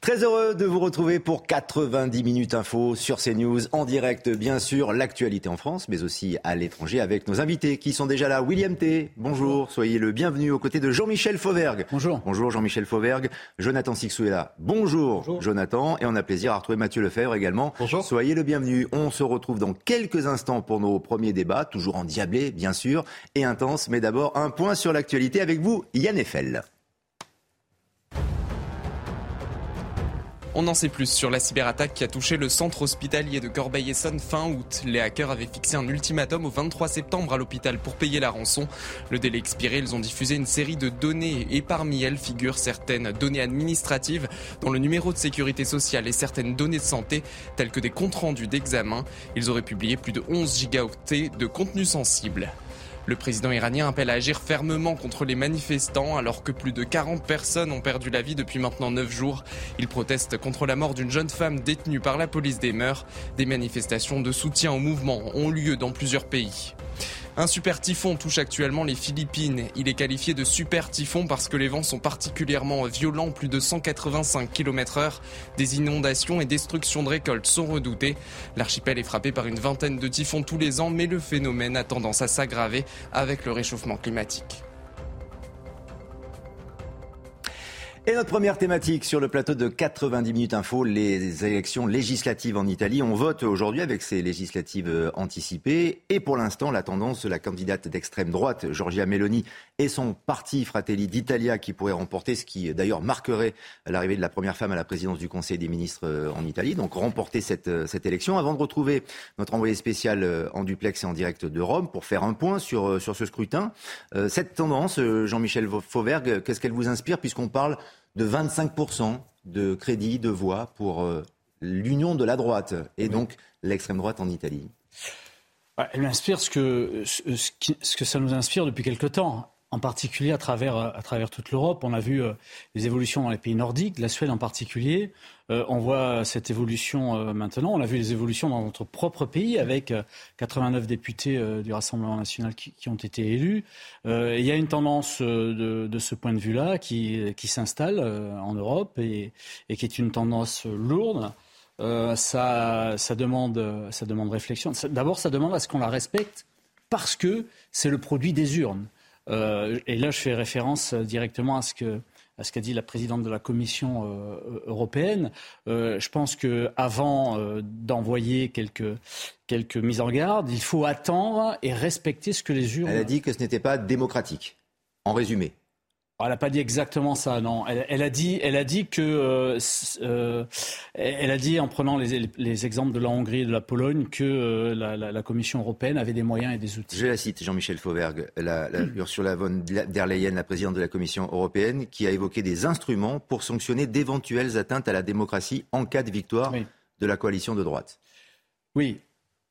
Très heureux de vous retrouver pour 90 minutes info sur CNews, en direct bien sûr, l'actualité en France, mais aussi à l'étranger avec nos invités qui sont déjà là. William T, bonjour, soyez le bienvenu aux côtés de Jean-Michel Fauvergue. Bonjour. Bonjour Jean-Michel Fauvergue. Jonathan Sixou est là. Bonjour, Jonathan. Et on a plaisir à retrouver Mathieu Lefebvre également. Bonjour. Soyez le bienvenu. On se retrouve dans quelques instants pour nos premiers débats, toujours endiablés bien sûr, et intenses. Mais d'abord, un point sur l'actualité avec vous, Yann Eiffel. On en sait plus sur la cyberattaque qui a touché le centre hospitalier de Corbeil-Essonne fin août. Les hackers avaient fixé un ultimatum au 23 septembre à l'hôpital pour payer la rançon. Le délai expiré, ils ont diffusé une série de données et parmi elles figurent certaines données administratives dont le numéro de sécurité sociale et certaines données de santé telles que des comptes rendus d'examen. Ils auraient publié plus de 11 gigaoctets de contenu sensible. Le président iranien appelle à agir fermement contre les manifestants alors que plus de 40 personnes ont perdu la vie depuis maintenant 9 jours. Il proteste contre la mort d'une jeune femme détenue par la police des mœurs. Des manifestations de soutien au mouvement ont lieu dans plusieurs pays. Un super typhon touche actuellement les Philippines. Il est qualifié de super typhon parce que les vents sont particulièrement violents, plus de 185 km heure. Des inondations et destructions de récoltes sont redoutées. L'archipel est frappé par une vingtaine de typhons tous les ans, mais le phénomène a tendance à s'aggraver avec le réchauffement climatique. Et notre première thématique sur le plateau de 90 minutes info, les élections législatives en Italie. On vote aujourd'hui avec ces législatives euh, anticipées. Et pour l'instant, la tendance la candidate d'extrême droite, Giorgia Meloni, et son parti Fratelli d'Italia qui pourrait remporter, ce qui d'ailleurs marquerait l'arrivée de la première femme à la présidence du Conseil des ministres euh, en Italie. Donc remporter cette, euh, cette élection. Avant de retrouver notre envoyé spécial en duplex et en direct de Rome pour faire un point sur, sur ce scrutin. Cette tendance, Jean-Michel Fauvergue, qu'est-ce qu'elle vous inspire puisqu'on parle de 25% de crédit de voix pour euh, l'union de la droite et donc l'extrême droite en Italie. Elle m'inspire ce que, ce, qui, ce que ça nous inspire depuis quelque temps en particulier à travers, toute l'Europe. On a vu euh, les évolutions dans les pays nordiques, la Suède en particulier. Euh, on voit cette évolution euh, maintenant. On a vu les évolutions dans notre propre pays avec 89 députés du Rassemblement national qui, ont été élus. il y a une tendance de, ce point de vue-là qui, qui s'installe en Europe et, qui est une tendance lourde. ça demande réflexion. D'abord, ça demande à ce qu'on la respecte parce que c'est le produit des urnes. Euh, et là, je fais référence euh, directement à ce que qu'a dit la présidente de la Commission euh, européenne. Je pense qu'avant euh, d'envoyer quelques, quelques mises en garde, il faut attendre et respecter ce que les urnes. Elle a dit que ce n'était pas démocratique, en résumé. Elle n'a pas dit exactement ça, non. Elle, elle, a dit, elle a dit que, euh, euh, elle a dit en prenant les, les, exemples de la Hongrie et de la Pologne que euh, la, la, la, Commission européenne avait des moyens et des outils. Je la cite, Jean-Michel Fauvergue, la, la, Ursula von der Leyen, la présidente de la Commission européenne, qui a évoqué des instruments pour sanctionner d'éventuelles atteintes à la démocratie en cas de victoire oui. de la coalition de droite. Oui,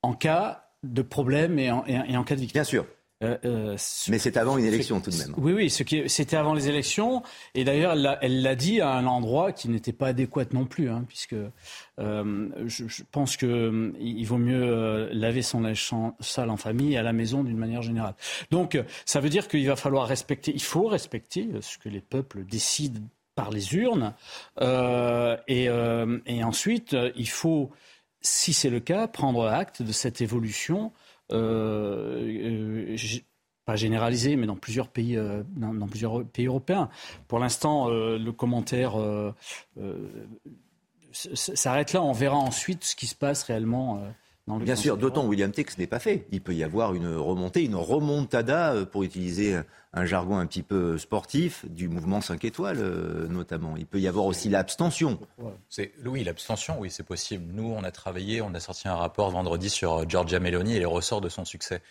en cas de problème et en, et en cas de victoire. Bien sûr. Euh, euh, Mais c'est avant une élection tout de même. Oui, oui, c'était avant les élections. Et d'ailleurs, elle l'a dit à un endroit qui n'était pas adéquat non plus, hein, puisque euh, je, je, pense qu'il vaut mieux laver son linge sale en famille à la maison d'une manière générale. Donc, ça veut dire qu'il va falloir respecter, il faut respecter ce que les peuples décident par les urnes. Et, et, ensuite, il faut, si c'est le cas, prendre acte de cette évolution pas généralisé, mais dans plusieurs pays, euh, dans, plusieurs pays européens. Pour l'instant, euh, le commentaire euh, s'arrête là. On verra ensuite ce qui se passe réellement. Dans le Bien sûr, d'autant William Tex n'est pas fait. Il peut y avoir une remontée, une remontada, pour utiliser un jargon un petit peu sportif, du mouvement 5 étoiles notamment. Il peut y avoir aussi l'abstention. Oui, l'abstention, oui, c'est possible. Nous, on a travaillé, on a sorti un rapport vendredi sur Giorgia Meloni et les ressorts de son succès.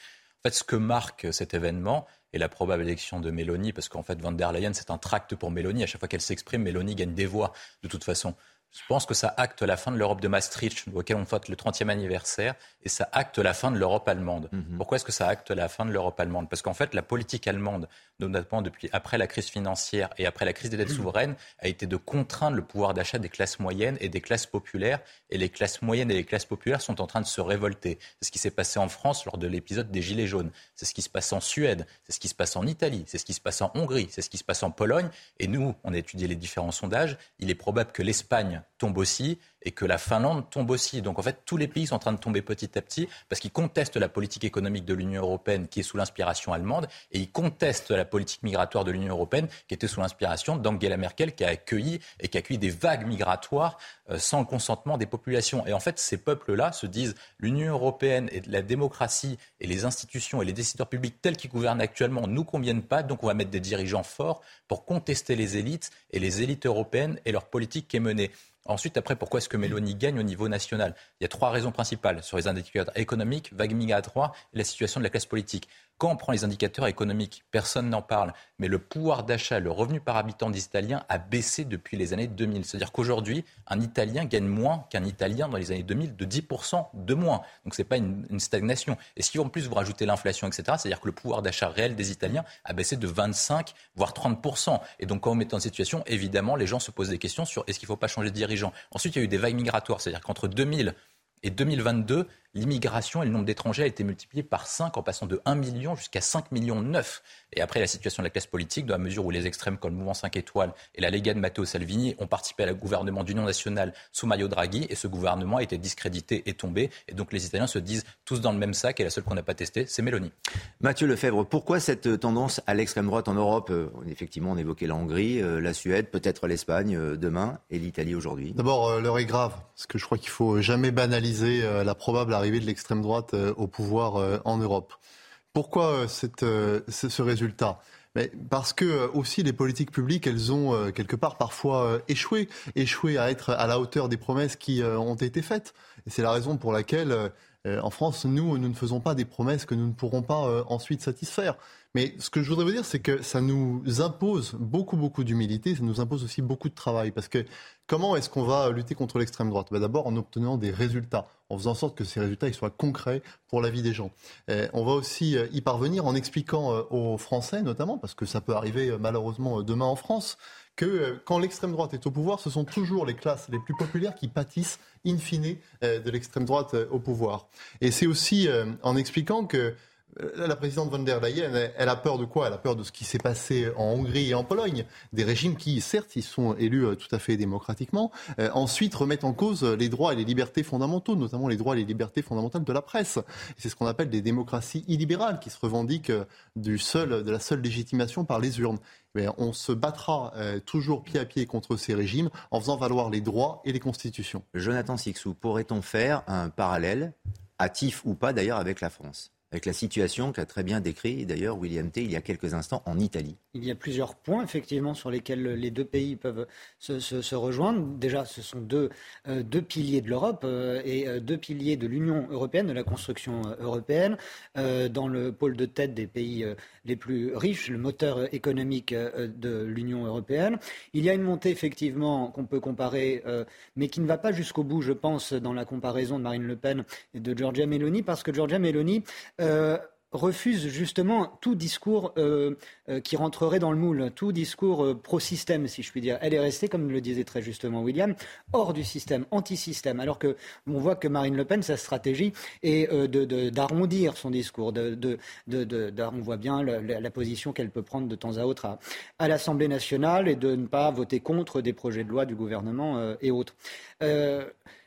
En fait, ce que marque cet événement, et la probable élection de Mélanie, parce qu'en fait, Van der Leyen, c'est un tract pour Mélanie. À chaque fois qu'elle s'exprime, Mélanie gagne des voix, de toute façon. Je pense que ça acte la fin de l'Europe de Maastricht, auquel on fête le 30e anniversaire, et ça acte la fin de l'Europe allemande. Mhm. Pourquoi est-ce que ça acte la fin de l'Europe allemande? Parce qu'en fait, la politique allemande, notamment depuis après la crise financière et après la crise des dettes mhm. souveraines, a été de contraindre le pouvoir d'achat des classes moyennes et des classes populaires. Et les classes moyennes et les classes populaires sont en train de se révolter. C'est ce qui s'est passé en France lors de l'épisode des Gilets jaunes. C'est ce qui se passe en Suède. C'est ce qui se passe en Italie. C'est ce qui se passe en Hongrie. C'est ce qui se passe en Pologne. Et nous, on a étudié les différents sondages. Il est probable que l'Espagne tombe aussi et que la Finlande tombe aussi. Donc en fait, tous les pays sont en train de tomber petit à petit parce qu'ils contestent la politique économique de l'Union européenne qui est sous l'inspiration allemande et ils contestent la politique migratoire de l'Union européenne qui était sous l'inspiration d'Angela Merkel qui a accueilli et qui a accueilli des vagues migratoires euh, sans le consentement des populations. Et en fait, ces peuples-là se disent l'Union européenne et la démocratie et les institutions et les décideurs publics tels qu'ils gouvernent actuellement nous conviennent pas, donc on va mettre des dirigeants forts pour contester les élites et les élites européennes et leur politique qui est menée. Ensuite, après, pourquoi est-ce que Mélanie gagne au niveau national? Il y a trois raisons principales sur les indicateurs économiques, vague migratoire et la situation de la classe politique. Quand on prend les indicateurs économiques, personne n'en parle, mais le pouvoir d'achat, le revenu par habitant des Italiens a baissé depuis les années 2000. C'est-à-dire qu'aujourd'hui, un Italien gagne moins qu'un Italien dans les années 2000 de 10% de moins. Donc ce n'est pas une, stagnation. Et si en plus vous rajoutez l'inflation, etc., c'est-à-dire que le pouvoir d'achat réel des Italiens a baissé de 25, voire 30%. Et donc quand on met en situation, évidemment, les gens se posent des questions sur est-ce qu'il ne faut pas changer de dirigeant? Ensuite, il y a eu des vagues migratoires, c'est-à-dire qu'entre 2000 et 2022, l'immigration et le nombre d'étrangers a été multiplié par 5 en passant de 1 million jusqu'à 5 millions 9. Et après la situation de la classe politique, dans la mesure où les extrêmes comme le mouvement 5 étoiles et la Lega de Matteo Salvini ont participé à la gouvernement d'union nationale sous Mario Draghi et ce gouvernement a été discrédité et tombé. Et donc les Italiens se disent tous dans le même sac et la seule qu'on n'a pas testée, c'est Mélanie. Mathieu Lefebvre, pourquoi cette tendance à l'extrême droite en Europe? Euh, Effectivement, on évoquait la Hongrie, euh, la Suède, peut-être l'Espagne euh, demain et l'Italie aujourd'hui. D'abord, l'heure est grave, parce que je crois qu'il faut jamais banaliser la probable arrivée de l'extrême droite au pouvoir en Europe. Pourquoi euh, euh, ce résultat? Parce que euh, aussi les politiques publiques, elles ont quelque part parfois échoué, échoué à être à la hauteur des promesses qui ont été faites. Et c'est la raison pour laquelle, en France, nous, nous ne faisons pas des promesses que nous ne pourrons pas ensuite satisfaire. Mais ce que je voudrais vous dire, c'est que ça nous impose beaucoup, beaucoup d'humilité, ça nous impose aussi beaucoup de travail. Parce que comment est-ce qu'on va lutter contre l'extrême droite? Ben D'abord en obtenant des résultats, en faisant en sorte que ces résultats ils soient concrets pour la vie des gens. on va aussi euh, y parvenir en expliquant euh, aux Français, notamment, parce que ça peut arriver euh, malheureusement demain en France, que quand l'extrême droite est au pouvoir, ce sont toujours les classes les plus populaires qui pâtissent in fine de l'extrême droite au pouvoir. Et c'est aussi en expliquant que la présidente von der Leyen, elle, a peur de quoi? Elle a peur de ce qui s'est passé en Hongrie et en Pologne. Des régimes qui, certes, ils sont élus euh, tout à fait démocratiquement, euh, ensuite remettent en cause les droits et les libertés fondamentaux, notamment les droits et les libertés fondamentales de la presse. C'est ce qu'on appelle des démocraties illibérales qui se revendiquent du seul, de la seule légitimation par les urnes. Mais on se battra toujours pied à pied contre ces régimes en faisant valoir les droits et les constitutions. Jonathan Sixou, pourrait-on faire un parallèle, hâtif ou pas d'ailleurs, avec la France? Avec la situation qu'a très bien décrit d'ailleurs William T. il y a quelques instants en Italie. Il y a plusieurs points effectivement sur lesquels les deux pays peuvent se, rejoindre. Déjà, ce sont deux, euh, deux piliers de l'Europe euh, et euh, deux piliers de l'Union européenne, de la construction européenne, dans le pôle de tête des pays les plus riches, le moteur économique de l'Union européenne. Il y a une montée effectivement qu'on peut comparer, mais qui ne va pas jusqu'au bout, je pense, dans la comparaison de Marine Le Pen et de Giorgia Meloni, parce que Giorgia Meloni refuse justement tout discours euh, euh, qui rentrerait dans le moule, tout discours pro-système, si je puis dire. Elle est restée, comme le disait très justement William, hors du système, anti-système. Alors que on voit que Marine Le Pen, sa stratégie est d'arrondir son discours. De, on voit bien la, position qu'elle peut prendre de temps à autre à l'Assemblée nationale et de ne pas voter contre des projets de loi du gouvernement et autres.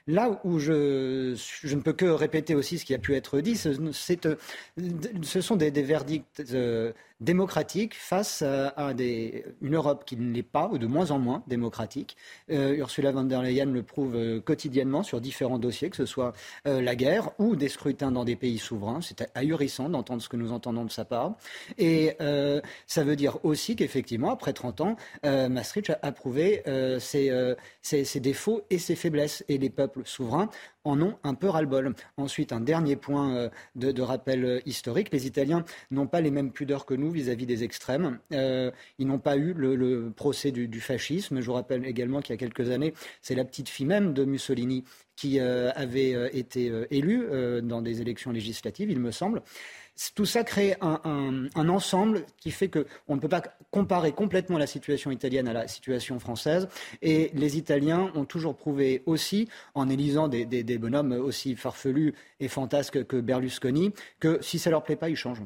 Là où je, ne peux que répéter aussi ce qui a pu être dit, ce, sont des, verdicts euh, démocratique face à, des, une Europe qui ne l'est pas, ou de moins en moins démocratique. Ursula von der Leyen le prouve quotidiennement sur différents dossiers, que ce soit la guerre ou des scrutins dans des pays souverains. C'est ahurissant d'entendre ce que nous entendons de sa part. Et ça veut dire aussi qu'effectivement, après 30 ans, Maastricht a prouvé ses défauts et ses faiblesses. Et les peuples souverains en ont un peu ras-le-bol. Ensuite, un dernier point euh, de, rappel euh, historique. Les Italiens n'ont pas les mêmes pudeurs que nous vis-à-vis des extrêmes. Euh, ils n'ont pas eu le, procès du, fascisme. Je vous rappelle également qu'il y a quelques années, c'est la petite fille même de Mussolini qui avait été élue dans des élections législatives, il me semble tout ça crée un, ensemble qui fait qu'on ne peut pas comparer complètement la situation italienne à la situation française. Et les Italiens ont toujours prouvé aussi, en élisant des, bonhommes aussi farfelus et fantasques que Berlusconi, que si ça leur plaît pas, ils changent.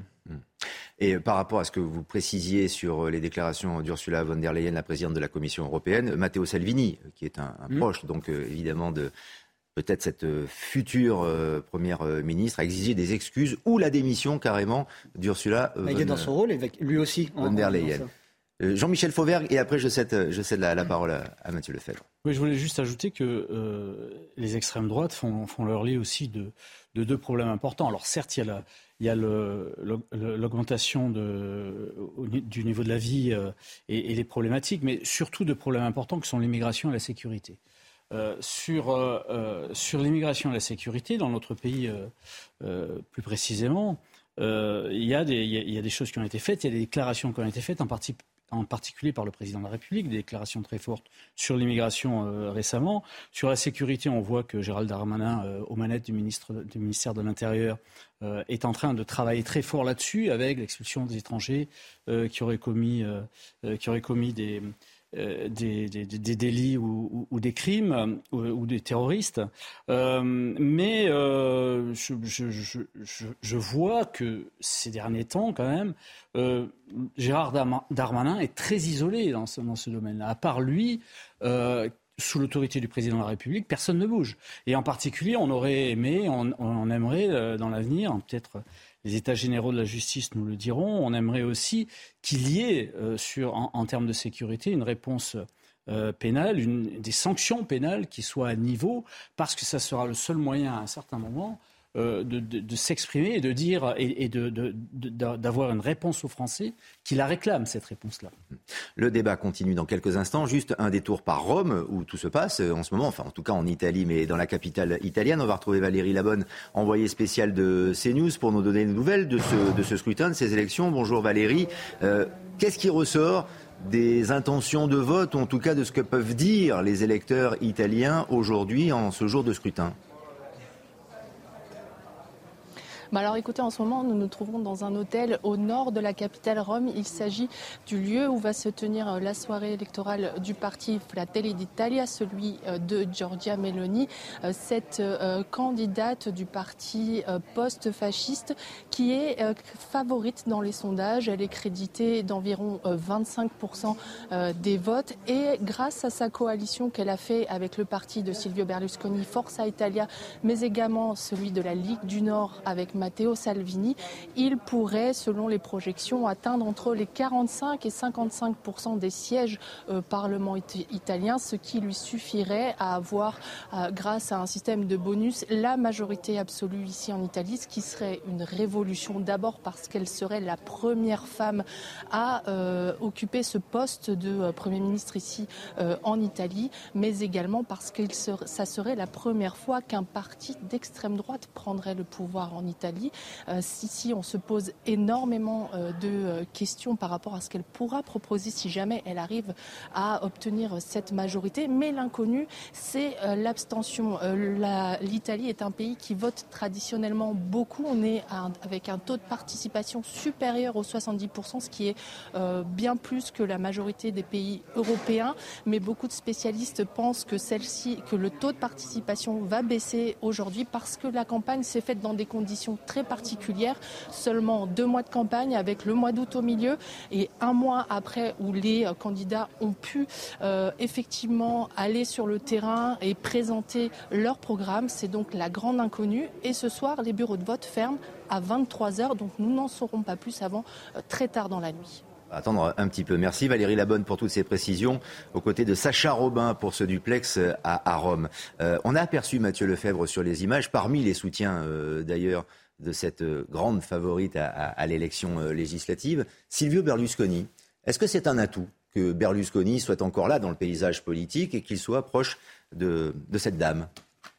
Et par rapport à ce que vous précisiez sur les déclarations d'Ursula von der Leyen, la présidente de la Commission européenne, Matteo Salvini, qui est un, hmm. proche donc euh, évidemment de, peut-être cette euh, future euh, première euh, ministre a exigé des excuses ou la démission carrément d'Ursula von, Il est dans son rôle, lui aussi. Von der Leyen. Jean-Michel Fauvergue, et après je cède, je cède la, parole à, Mathieu Lefebvre. Oui, je voulais juste ajouter que les extrêmes droites font, font, leur lit aussi de, de, deux problèmes importants. Alors certes, il y a il y a l'augmentation du niveau de la vie et, et, les problématiques, mais surtout deux problèmes importants que sont l'immigration et la sécurité. Euh, sur, euh, euh, sur l'immigration et la sécurité dans notre pays plus précisément, il y, a des, choses qui ont été faites, il y a des déclarations qui ont été faites, en, particulier par le président de la République, des déclarations très fortes sur l'immigration récemment. Sur la sécurité, on voit que Gérald Darmanin, aux manettes du, ministre, du ministère de l'Intérieur, est en train de travailler très fort là-dessus, avec l'expulsion des étrangers qui auraient commis des euh, des, délits ou, des crimes ou, des terroristes. Euh, mais euh, je, vois que ces derniers temps, quand même, Gérard Darmanin est très isolé dans ce, dans ce domaine-là. À part lui, sous l'autorité du président de la République, personne ne bouge. Et en particulier, on aurait aimé, on, on aimerait dans l'avenir, peut-être les États généraux de la justice nous le diront. On aimerait aussi qu'il y ait, euh, en, termes de sécurité, une réponse euh, pénale, des sanctions pénales qui soient à niveau, parce que ça sera le seul moyen à un certain moment euh, de, s'exprimer et de dire et, d'avoir une réponse aux Français qui la réclament, cette réponse-là. Le débat continue dans quelques instants. Juste un détour par Rome, où tout se passe euh, en ce moment, enfin en tout cas en Italie, mais dans la capitale italienne. On va retrouver Valérie Labonne, envoyée spéciale de CNews, pour nous donner de ce, de ce scrutin, de ces élections. Bonjour Valérie. Euh, qu'est-ce qui ressort des intentions de vote, ou en tout cas de ce que peuvent dire les électeurs italiens aujourd'hui en ce jour de scrutin? Alors écoutez, en ce moment, nous nous trouvons dans un hôtel au nord de la capitale Rome. Il s'agit du lieu où va se tenir euh, la soirée électorale du parti Fratelli d'Italia, celui euh, de Giorgia Meloni, euh, cette candidate du parti post-fasciste qui est favorite dans les sondages. Elle est créditée d'environ 25% des votes et grâce à sa coalition qu'elle a fait avec le parti de Silvio Berlusconi, Forza Italia, mais également celui de la Ligue du Nord avec Matteo Salvini, il pourrait, selon les projections, atteindre entre les 45 et 55% des sièges au euh, Parlement italien, ce qui lui suffirait à avoir, euh, grâce à un système de bonus, la majorité absolue ici en Italie, ce qui serait une révolution d'abord parce qu'elle serait la première femme à euh, occuper ce poste de Premier ministre ici en Italie, mais également parce que ça serait la première fois qu'un parti d'extrême droite prendrait le pouvoir en Italie. Euh, si, on se pose énormément euh, de euh, questions par rapport à ce qu'elle pourra proposer si jamais elle arrive à obtenir cette majorité. Mais l'inconnu, c'est l'abstention. L'Italie est un pays qui vote traditionnellement beaucoup. On est avec un taux de participation supérieur aux 70%, ce qui est bien plus que la majorité des pays européens. Mais beaucoup de spécialistes pensent que celle-ci, que le taux de participation va baisser aujourd'hui parce que la campagne s'est faite dans des conditions très particulière. Seulement deux mois de campagne avec le mois d'août au milieu et un mois après où les candidats ont pu effectivement aller sur le terrain et présenter leur programme. C'est donc la grande inconnue. Et ce soir, les bureaux de vote ferment à 23h. Donc nous n'en saurons pas plus avant très tard dans la nuit attendre un petit peu. Merci Valérie Labonne pour toutes ces précisions, aux côtés de Sacha Robin pour ce duplex euh, à, Rome. Euh, on a aperçu Mathieu Lefebvre sur les images, parmi les soutiens euh, d'ailleurs de cette grande favorite à, l'élection législative, Silvio Berlusconi. Est-ce que c'est un atout que Berlusconi soit encore là dans le paysage politique et qu'il soit proche de cette dame?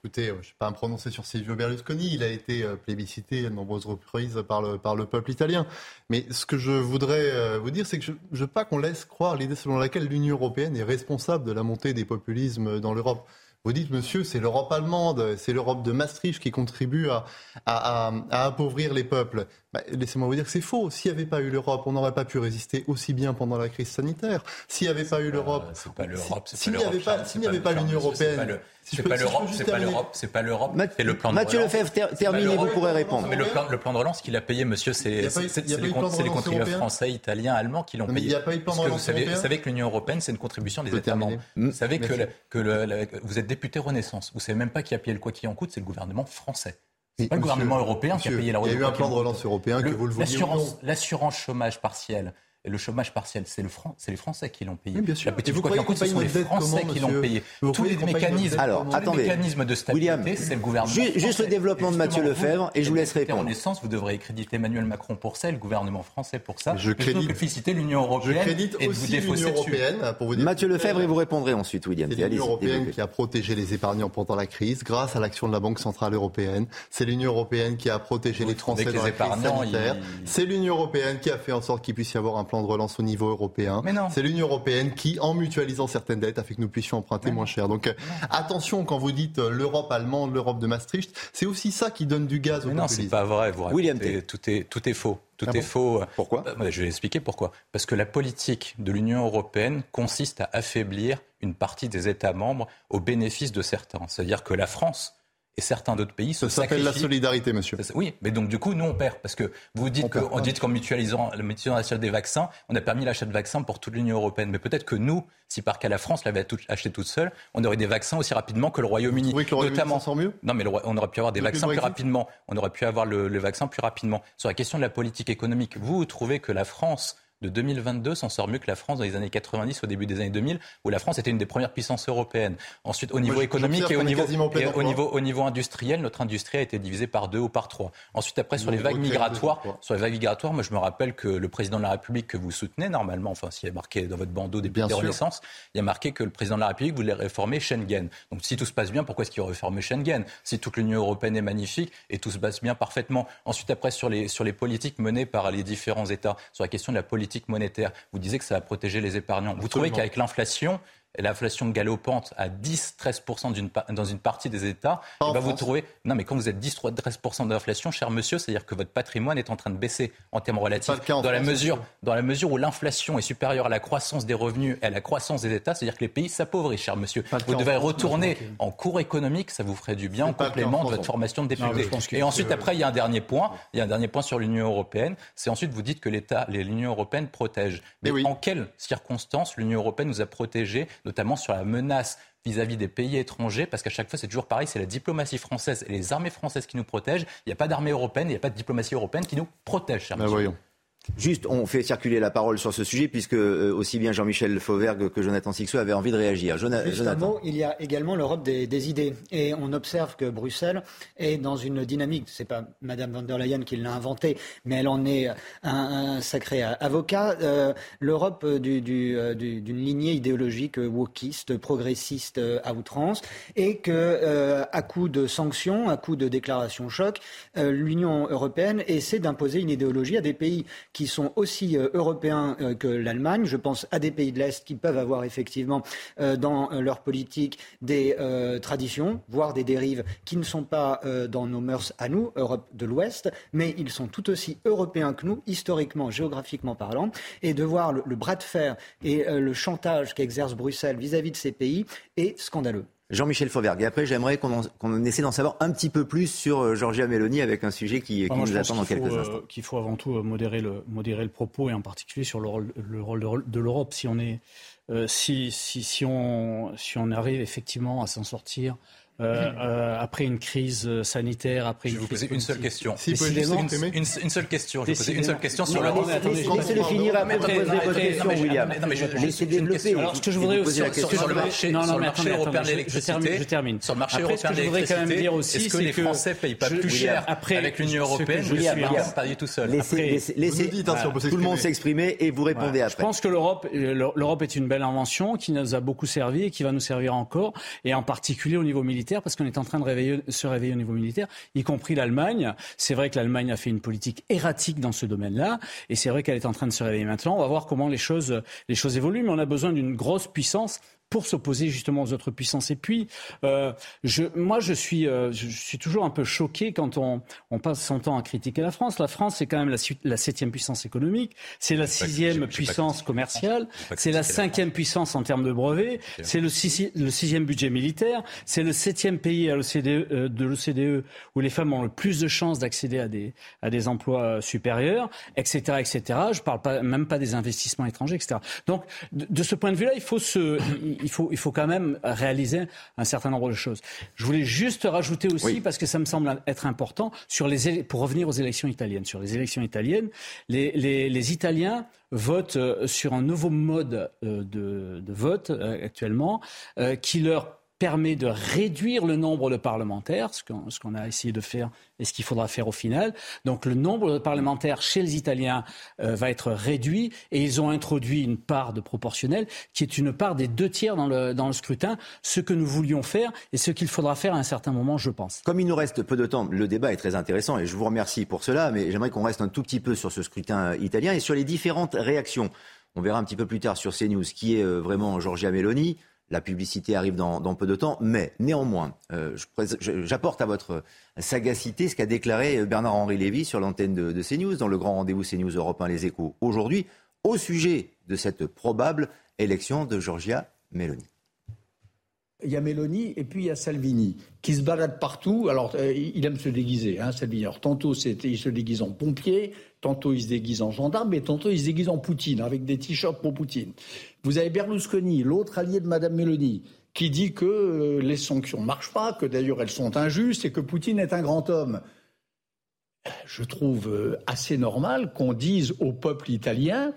Écoutez, je ne vais pas me prononcer sur Silvio Berlusconi. Il a été euh, plébiscité à de nombreuses reprises par le, par le peuple italien. Mais ce que je voudrais euh, vous dire, c'est que je ne veux pas qu'on laisse croire l'idée selon laquelle l'Union européenne est responsable de la montée des populismes dans l'Europe. Vous dites, monsieur, c'est l'Europe allemande, c'est l'Europe de Maastricht qui contribue à, à, à, appauvrir les peuples. Bah, laissez-moi vous dire que c'est faux. S'il n'y avait pas eu l'Europe, on n'aurait pas pu résister aussi bien pendant la crise sanitaire. S'il n'y avait pas eu l'Europe, s'il n'y avait pas, s'il n'y avait pas l'Union européenne, c'est pas l'Europe, c'est pas l'Europe, c'est pas l'Europe. C'est le plan de Mathieu Lefebvre, terminez, vous pourrez répondre. Mais le plan, le plan de relance qu'il a payé, monsieur, c'est les contribuables français, italiens, allemands qui l'ont payé. Mais il n'y a pas eu de plan de relance Vous savez que l'Union européenne, c'est une contribution des États membres. Vous savez que vous êtes député Renaissance. Vous savez même pas qui a payé le quoi qui en coûte, c'est le gouvernement français. C'est pas le gouvernement européen qui a payé la Il y a eu un plan de relance européen que vous le voyez. L'assurance chômage partiel et le chômage partiel, c'est le c'est les Français qui l'ont payé. bien sûr. La petite quoi ce sont les Français qui l'ont payé. Tous les mécanismes, Alors, tous les mécanismes de stabilité, c'est le gouvernement. Juste, le développement de Mathieu Lefebvre, et je vous laisse répondre. En essence, vous devrez créditer Emmanuel Macron pour ça, et le gouvernement français pour ça. Je crédite, féliciter l'Union européenne. Je crédite et aussi l'Union européenne pour vous dire. Mathieu Lefebvre, et vous répondrez ensuite, William. C'est l'Union européenne qui a protégé les épargnants pendant la crise, grâce à l'action de la Banque centrale européenne. C'est l'Union européenne qui a protégé les Français dans la crise sanitaire. C'est l'Union européenne qui a fait en sorte qu'il puisse y avoir un plan de relance au niveau européen. C'est l'Union européenne qui, en mutualisant certaines dettes, a fait que nous puissions emprunter moins cher. Donc euh, attention quand vous dites euh, l'Europe allemande, l'Europe de Maastricht, c'est aussi ça qui donne du gaz au Mais non, c'est pas vrai. Vous William tout est tout est faux. Tout ah est faux. Pourquoi euh, Je vais expliquer pourquoi. Parce que la politique de l'Union européenne consiste à affaiblir une partie des États membres au bénéfice de certains. C'est-à-dire que la France et certains d'autres pays se Ça s'appelle la solidarité, monsieur. Oui, mais donc du coup, nous on perd parce que vous dites qu'en dit qu'en mutualisant, l'achat des vaccins, on a permis l'achat de vaccins pour toute l'Union européenne. Mais peut-être que nous, si par cas la France l'avait acheté toute seule, on aurait des vaccins aussi rapidement que le Royaume-Uni. Oui, que le Royaume-Uni sent mieux Non, mais on aurait pu avoir des vaccins plus rapidement. On aurait pu avoir le, le vaccin plus rapidement. Sur la question de la politique économique, vous trouvez que la France de 2022 s'en sort mieux que la France dans les années 90, au début des années 2000, où la France était une des premières puissances européennes. Ensuite, au niveau économique et, au niveau, au, niveau, au niveau industriel, notre industrie a été divisée par deux ou par trois. Ensuite, après, sur les vagues migratoires, sur les vagues migratoires, moi, je me rappelle que le président de la République que vous soutenez, normalement, enfin, s'il y a marqué dans votre bandeau des de Renaissance, il y a marqué que le président de la République voulait réformer Schengen. Donc, si tout se passe bien, pourquoi est-ce qu'il va réformer Schengen? Si toute l'Union européenne est magnifique et tout se passe bien parfaitement. Ensuite, après, sur les, sur les politiques menées par les différents États, sur la question de la politique monétaire, vous disiez que ça va protéger les épargnants. Vous trouvez qu'avec l'inflation, l'inflation galopante à 10-13% dans une partie des États, et eh ben, vous trouvez. Non, mais quand vous êtes 10-13% d'inflation, cher monsieur, c'est-à-dire que votre patrimoine est en train de baisser en termes relatifs. Dans la, mesure, dans la mesure où l'inflation est supérieure à la croissance des revenus et à la croissance des États, c'est-à-dire que les pays s'appauvrissent, cher monsieur. Vous devez retourner en cours économique, ça vous ferait du bien en complément de votre formation de député. et ensuite, après, il y a un dernier point. Il y a un dernier point sur l'Union européenne. C'est ensuite, vous dites que l'État, l'Union européenne protège. Mais, en quelles circonstances l'Union européenne nous a protégés notamment sur la menace vis-à-vis des pays étrangers, parce qu'à chaque fois, c'est toujours pareil, c'est la diplomatie française et les armées françaises qui nous protègent. Il n'y a pas d'armée européenne, il n'y a pas de diplomatie européenne qui nous protège. Ben voyons. Juste, on fait circuler la parole sur ce sujet, puisque euh, aussi bien Jean-Michel Fauvergue que Jonathan Sixou avaient envie de réagir. Jonathan. il y a également l'Europe des, idées. Et on observe que Bruxelles est dans une dynamique, c'est pas Madame von der Leyen qui l'a inventé, mais elle en est un, sacré avocat, euh, l'Europe euh, d'une lignée idéologique wokiste, progressiste à outrance, et que à coup de sanctions, à coup de déclarations choc, l'Union européenne essaie d'imposer une idéologie à des pays qui sont aussi euh, européens euh, que l'Allemagne. Je pense à des pays de l'Est qui peuvent avoir effectivement euh, dans leur politique des traditions, voire des dérives qui ne sont pas dans nos mœurs à nous, Europe de l'Ouest, mais ils sont tout aussi européens que nous, historiquement, géographiquement parlant, et de voir le, bras de fer et le chantage qu'exerce Bruxelles vis-à-vis de ces pays est scandaleux. Jean-Michel Fauvergue. Et après, j'aimerais qu'on essaie d'en savoir un petit peu plus sur euh, Georgia Meloni avec un sujet qui, nous attend dans quelques instants. Qu'il faut avant tout modérer le, modérer le propos et en particulier sur le rôle, le rôle de l'Europe. Si on est, si, si, si, on, si on arrive effectivement à s'en sortir euh, euh, après une crise sanitaire, après je vais vous poser une seule question. Si une, une, une, seule question. Je vais poser une seule question sur l'Europe. Laissez-le finir après poser votre question, William. Laissez développer. Alors, ce que je voudrais aussi sur le marché, sur le marché européen de l'électricité, je termine. Sur le marché européen de l'électricité, est-ce que les Français payent pas plus cher avec l'Union européenne Je suis pas tout seul. Laissez tout le monde s'exprimer et vous répondez après. Je pense que l'Europe, l'Europe est une belle invention qui nous a beaucoup servi et qui va nous servir encore, et en particulier au niveau militaire parce qu'on est en train de se réveiller au niveau militaire, y compris l'Allemagne. C'est vrai que l'Allemagne a fait une politique erratique dans ce domaine-là, et c'est vrai qu'elle est en train de se réveiller maintenant. On va voir comment les choses, les choses évoluent, mais on a besoin d'une grosse puissance pour s'opposer justement aux autres puissances. Et puis, euh, je, moi, je suis, euh, je suis toujours un peu choqué quand on, on, passe son temps à critiquer la France. La France, c'est quand même la, la septième puissance économique, c'est la sixième puissance commerciale, c'est la cinquième puissance en termes de brevets, c'est le, le sixième budget militaire, c'est le septième pays à l'OCDE, euh, de l'OCDE où les femmes ont le plus de chances d'accéder à des, à des emplois supérieurs, etc., etc. Je parle pas, même pas des investissements étrangers, etc. Donc, de, de ce point de vue-là, il faut se, il faut, il faut quand même réaliser un certain nombre de choses. Je voulais juste rajouter aussi, parce que ça me semble être important, sur les, pour revenir aux élections italiennes. Sur les élections italiennes, les, les, les Italiens votent euh, sur un nouveau mode euh, de, de vote euh, actuellement qui leur permet de réduire le nombre de parlementaires, ce qu'on a essayé de faire et ce qu'il faudra faire au final. Donc le nombre de parlementaires chez les Italiens euh, va être réduit et ils ont introduit une part de proportionnel qui est une part des deux tiers dans le, dans le scrutin, ce que nous voulions faire et ce qu'il faudra faire à un certain moment, je pense. Comme il nous reste peu de temps, le débat est très intéressant et je vous remercie pour cela, mais j'aimerais qu'on reste un tout petit peu sur ce scrutin italien et sur les différentes réactions. On verra un petit peu plus tard sur CNews qui est euh, vraiment Giorgia Meloni. La publicité arrive dans, peu de temps, mais néanmoins, euh, j'apporte à votre sagacité ce qu'a déclaré Bernard-Henri Lévy sur l'antenne de, CNews, dans le grand rendez-vous CNews Europe 1 Les Échos, aujourd'hui, au sujet de cette probable élection de Giorgia Meloni. Il y a Meloni et puis il y a Salvini qui se baladent partout. Alors, euh, il aime se déguiser, hein, Salvini. Alors, tantôt, il se déguise en pompier, tantôt, il se déguise en gendarme, mais tantôt, il se déguise en Poutine, avec des t-shirts pour Poutine. Vous avez Berlusconi, l'autre allié de Madame Meloni, qui dit que euh, les sanctions ne marchent pas, que d'ailleurs elles sont injustes et que Poutine est un grand homme. Je trouve euh, assez normal qu'on dise au peuple italien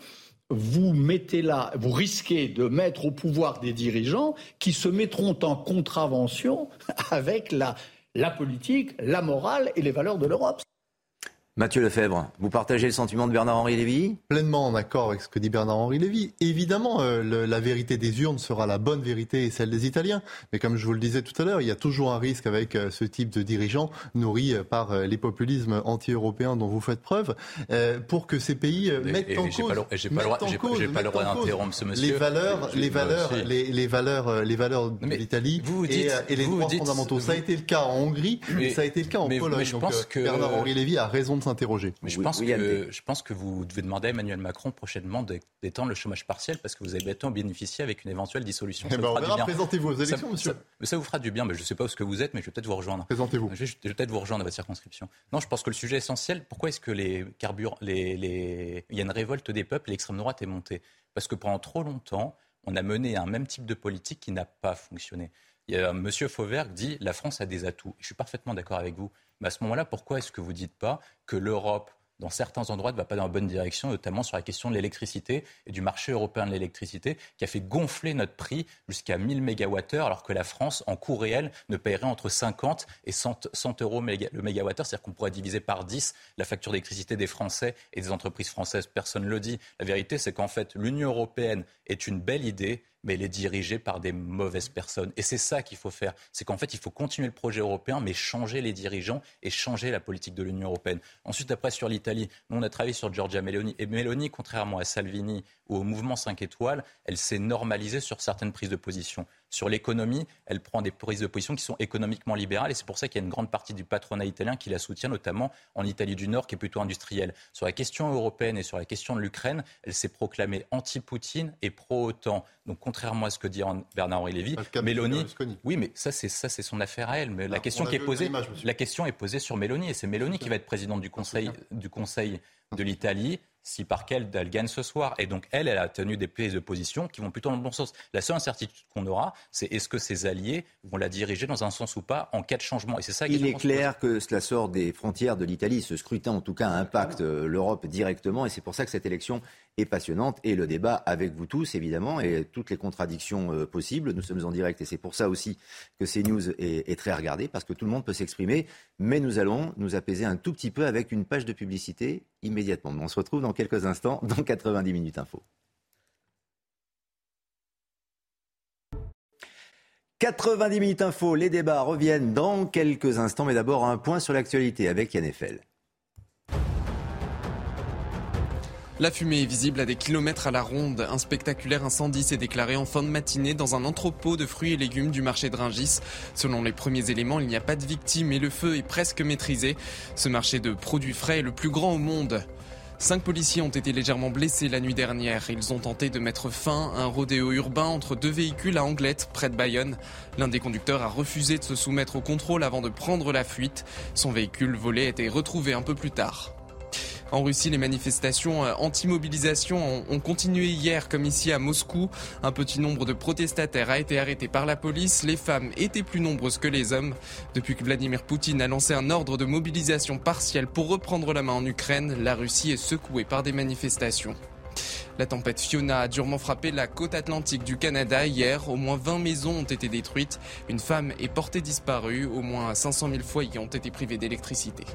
vous mettez là, vous risquez de mettre au pouvoir des dirigeants qui se mettront en contravention avec la, la politique, la morale et les valeurs de l'Europe. Mathieu Lefebvre, vous partagez le sentiment de Bernard-Henri Lévy? Pleinement en accord avec ce que dit Bernard-Henri Lévy. Évidemment, euh, la vérité des urnes sera la bonne vérité et celle des Italiens. Mais comme je vous le disais tout à l'heure, il y a toujours un risque avec euh, ce type de dirigeants nourris euh, par les populismes anti-européens dont vous faites preuve, pour que ces pays mettent en cause, j'ai pas le droit d'interrompre ce monsieur. Les valeurs, les valeurs, les, valeurs, les valeurs de l'Italie et, et, les droits fondamentaux. Ça a été le cas en Hongrie, mais, ça a été le cas en Pologne. je pense que Bernard-Henri Lévy a raison de s'interroger. Mais je pense, que, je pense que vous devez demander à Emmanuel Macron prochainement d'étendre le chômage partiel parce que vous avez bientôt bénéficié avec une éventuelle dissolution. Eh ben, présentez-vous aux élections, monsieur. mais ça vous fera du bien. Mais je ne sais pas où ce que vous êtes, mais je vais peut-être vous rejoindre. Présentez-vous. Je vais, peut-être vous rejoindre à votre circonscription. Non, je pense que le sujet essentiel, pourquoi est-ce que les carburants, les, les... il y a une révolte des peuples, l'extrême droite est montée? Parce que pendant trop longtemps, on a mené un même type de politique qui n'a pas fonctionné. Il y a M. Fauvergue dit la France a des atouts. Je suis parfaitement d'accord avec vous. Mais à ce moment-là, pourquoi est-ce que vous ne dites pas que l'Europe, dans certains endroits, ne va pas dans la bonne direction, notamment sur la question de l'électricité et du marché européen de l'électricité, qui a fait gonfler notre prix jusqu'à 1000 MWh, alors que la France, en coût réel, ne paierait entre 50 et 100, euros le mégawattheure. C'est-à-dire qu'on pourrait diviser par 10 la facture d'électricité des Français et des entreprises françaises. Personne ne le dit. La vérité, c'est qu'en fait, l'Union européenne est une belle idée, mais elle est dirigée par des mauvaises personnes. Et c'est ça qu'il faut faire. C'est qu'en fait, il faut continuer le projet européen, mais changer les dirigeants et changer la politique de l'Union européenne. Ensuite, après, sur l'Italie, nous, on a travaillé sur Giorgia Meloni. Et Meloni, contrairement à Salvini ou au mouvement 5 étoiles, elle s'est normalisée sur certaines prises de position. Sur l'économie, elle prend des prises de position qui sont économiquement libérales et c'est pour ça qu'il y a une grande partie du patronat italien qui la soutient, notamment en Italie du Nord, qui est plutôt industrielle. Sur la question européenne et sur la question de l'Ukraine, elle s'est proclamée anti-Poutine et pro-OTAN. Donc, contrairement à ce que dit Bernard-Henri Lévy, Mélanie. Oui, mais ça, c'est ça, c'est son affaire à elle. Mais la question qui est posée, la question est posée sur Mélanie et c'est Mélanie qui va être présidente du Conseil, du Conseil de l'Italie si par quelle elle gagne ce soir. Et donc, elle, elle a tenu des prises de position qui vont plutôt dans le bon sens. La seule incertitude qu'on aura, c'est est-ce que ses alliés vont la diriger dans un sens ou pas en cas de changement. Et c'est ça Il est clair que cela sort des frontières de l'Italie. Ce scrutin, en tout cas, impacte euh, l'Europe directement. Et c'est pour ça que cette élection est passionnante. Et le débat avec vous tous, évidemment, et toutes les contradictions euh, possibles. Nous sommes en direct et c'est pour ça aussi que CNews est, est très regardé, parce que tout le monde peut s'exprimer. Mais nous allons nous apaiser un tout petit peu avec une page de publicité immédiatement. On se retrouve dans quelques instants dans 90 minutes info. 90 minutes info, les débats reviennent dans quelques instants, mais d'abord un point sur l'actualité avec Yann Eiffel. La fumée est visible à des kilomètres à la ronde. Un spectaculaire incendie s'est déclaré en fin de matinée dans un entrepôt de fruits et légumes du marché de Ringis. Selon les premiers éléments, il n'y a pas de victimes et le feu est presque maîtrisé. Ce marché de produits frais est le plus grand au monde. Cinq policiers ont été légèrement blessés la nuit dernière. Ils ont tenté de mettre fin à un rodéo urbain entre deux véhicules à Anglette, près de Bayonne. L'un des conducteurs a refusé de se soumettre au contrôle avant de prendre la fuite. Son véhicule volé a été retrouvé un peu plus tard. En Russie, les manifestations euh, anti-mobilisation ont continué hier, comme ici à Moscou. Un petit nombre de protestataires a été arrêté par la police. Les femmes étaient plus nombreuses que les hommes. Depuis que Vladimir Poutine a lancé un ordre de mobilisation partielle pour reprendre la main en Ukraine, la Russie est secouée par des manifestations. La tempête Fiona a durement frappé la côte atlantique du Canada hier. Au moins 20 maisons ont été détruites. Une femme est portée disparue. Au moins 500 000 foyers ont été privés d'électricité.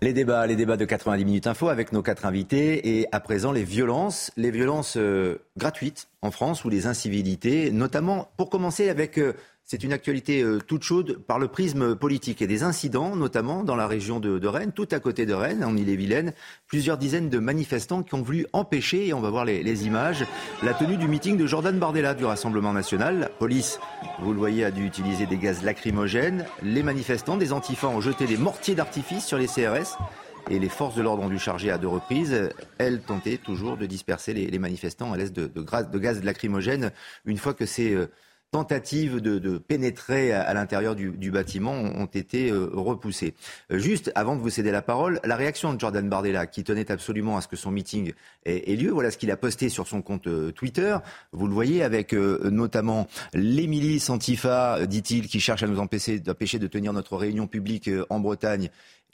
Les débats, les débats de 90 minutes info avec nos quatre invités et à présent les violences, les violences euh, gratuites en France ou les incivilités, notamment pour commencer avec euh, c'est une actualité euh, toute chaude par le prisme politique et des incidents, notamment dans la région de, Rennes, tout à côté de Rennes, en Ille-et-Vilaine. Plusieurs dizaines de manifestants qui ont voulu empêcher, et on va voir les, images, la tenue du meeting de Jordan Bardella du Rassemblement national. La police, vous le voyez, a dû utiliser des gaz lacrymogènes. Les manifestants, des antifas, ont jeté des mortiers d'artifice sur les CRS et les forces de l'ordre ont dû charger à deux reprises. Elles tentaient toujours de disperser les, manifestants à l'aise de, gaz lacrymogène une fois que ces euh, tentatives de, pénétrer à, l'intérieur du, bâtiment ont, été euh, repoussées. Euh, juste avant de vous céder la parole, la réaction de Jordan Bardella, qui tenait absolument à ce que son meeting ait, lieu, voilà ce qu'il a posté sur son compte euh, Twitter. Vous le voyez avec notamment les milices Antifa, dit-il, qui cherchent à nous empêcher de tenir notre réunion publique en Bretagne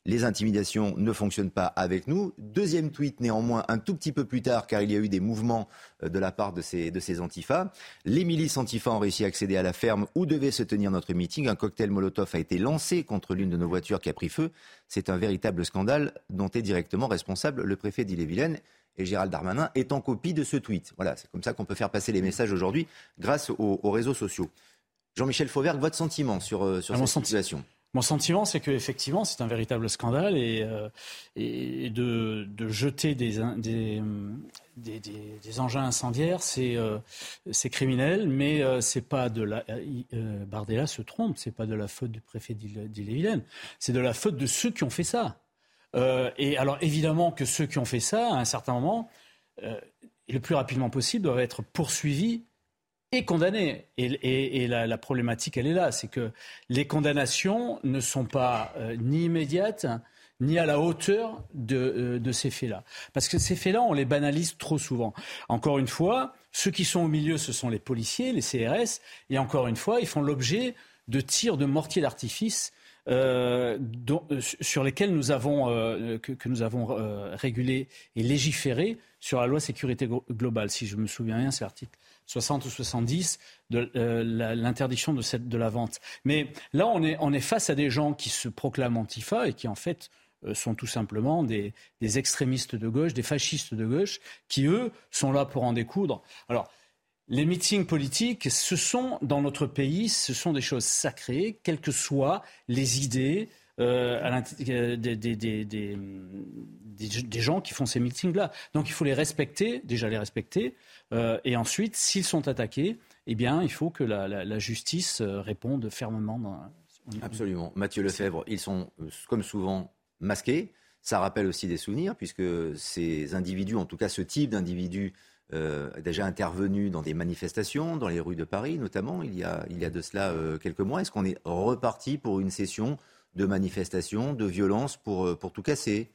les intimidations ne fonctionnent pas avec nous. Deuxième tweet néanmoins un tout petit peu plus tard car il y a eu des mouvements euh, de la part de ces, de ces antifas. Les milices antifas ont réussi à accéder à la ferme où devait se tenir notre meeting. Un cocktail Molotov a été lancé contre l'une de nos voitures qui a pris feu. C'est un véritable scandale dont est directement responsable le préfet d'Ille-et-Vilaine. Et Gérald Darmanin est en copie de ce tweet. Voilà, c'est comme ça qu'on peut faire passer les messages aujourd'hui grâce aux, réseaux sociaux. Jean-Michel Fauvert, votre sentiment sur, euh, sur cette situation? Mon sentiment, c'est qu'effectivement, c'est un véritable scandale et, euh, de, jeter des, engins incendiaires, c'est euh, criminel, mais euh, c'est pas de la. Euh, Bardella se trompe, c'est pas de la faute du préfet d'Ille-et-Vilaine, c'est de la faute de ceux qui ont fait ça. et alors, évidemment que ceux qui ont fait ça, à un certain moment, le plus rapidement possible, doivent être poursuivis et condamné. Et, la, problématique, elle est là, c'est que les condamnations ne sont pas euh, ni immédiates, ni à la hauteur de, euh, ces faits-là. Parce que ces faits-là, on les banalise trop souvent. Encore une fois, ceux qui sont au milieu, ce sont les policiers, les CRS, et encore une fois, ils font l'objet de tirs de mortiers d'artifice euh, sur lesquels nous avons, que, nous avons régulé et légiféré sur la loi sécurité globale. Si je me souviens bien, c'est l'article 60 ou 70 de euh, l'interdiction de, la vente. Mais là, on est, on est face à des gens qui se proclament antifa et qui, en fait, euh, sont tout simplement des, des, extrémistes de gauche, des fascistes de gauche, qui, eux, sont là pour en découdre. Alors, les meetings politiques, ce sont, dans notre pays, ce sont des choses sacrées, quelles que soient les idées, à des, des, des, des, gens qui font ces meetings-là. Donc il faut les respecter, déjà les respecter, et ensuite, s'ils sont attaqués, eh bien, il faut que la, justice réponde fermement. Dans... Absolument. Mathieu Lefebvre, ils sont, comme souvent, masqués. Ça rappelle aussi des souvenirs, puisque ces individus, en tout cas ce type d'individus, euh, déjà intervenu dans des manifestations, dans les rues de Paris notamment, il y a, il y a de cela euh, quelques mois. Est-ce qu'on est reparti pour une session de manifestations, de violence pour, euh, pour tout casser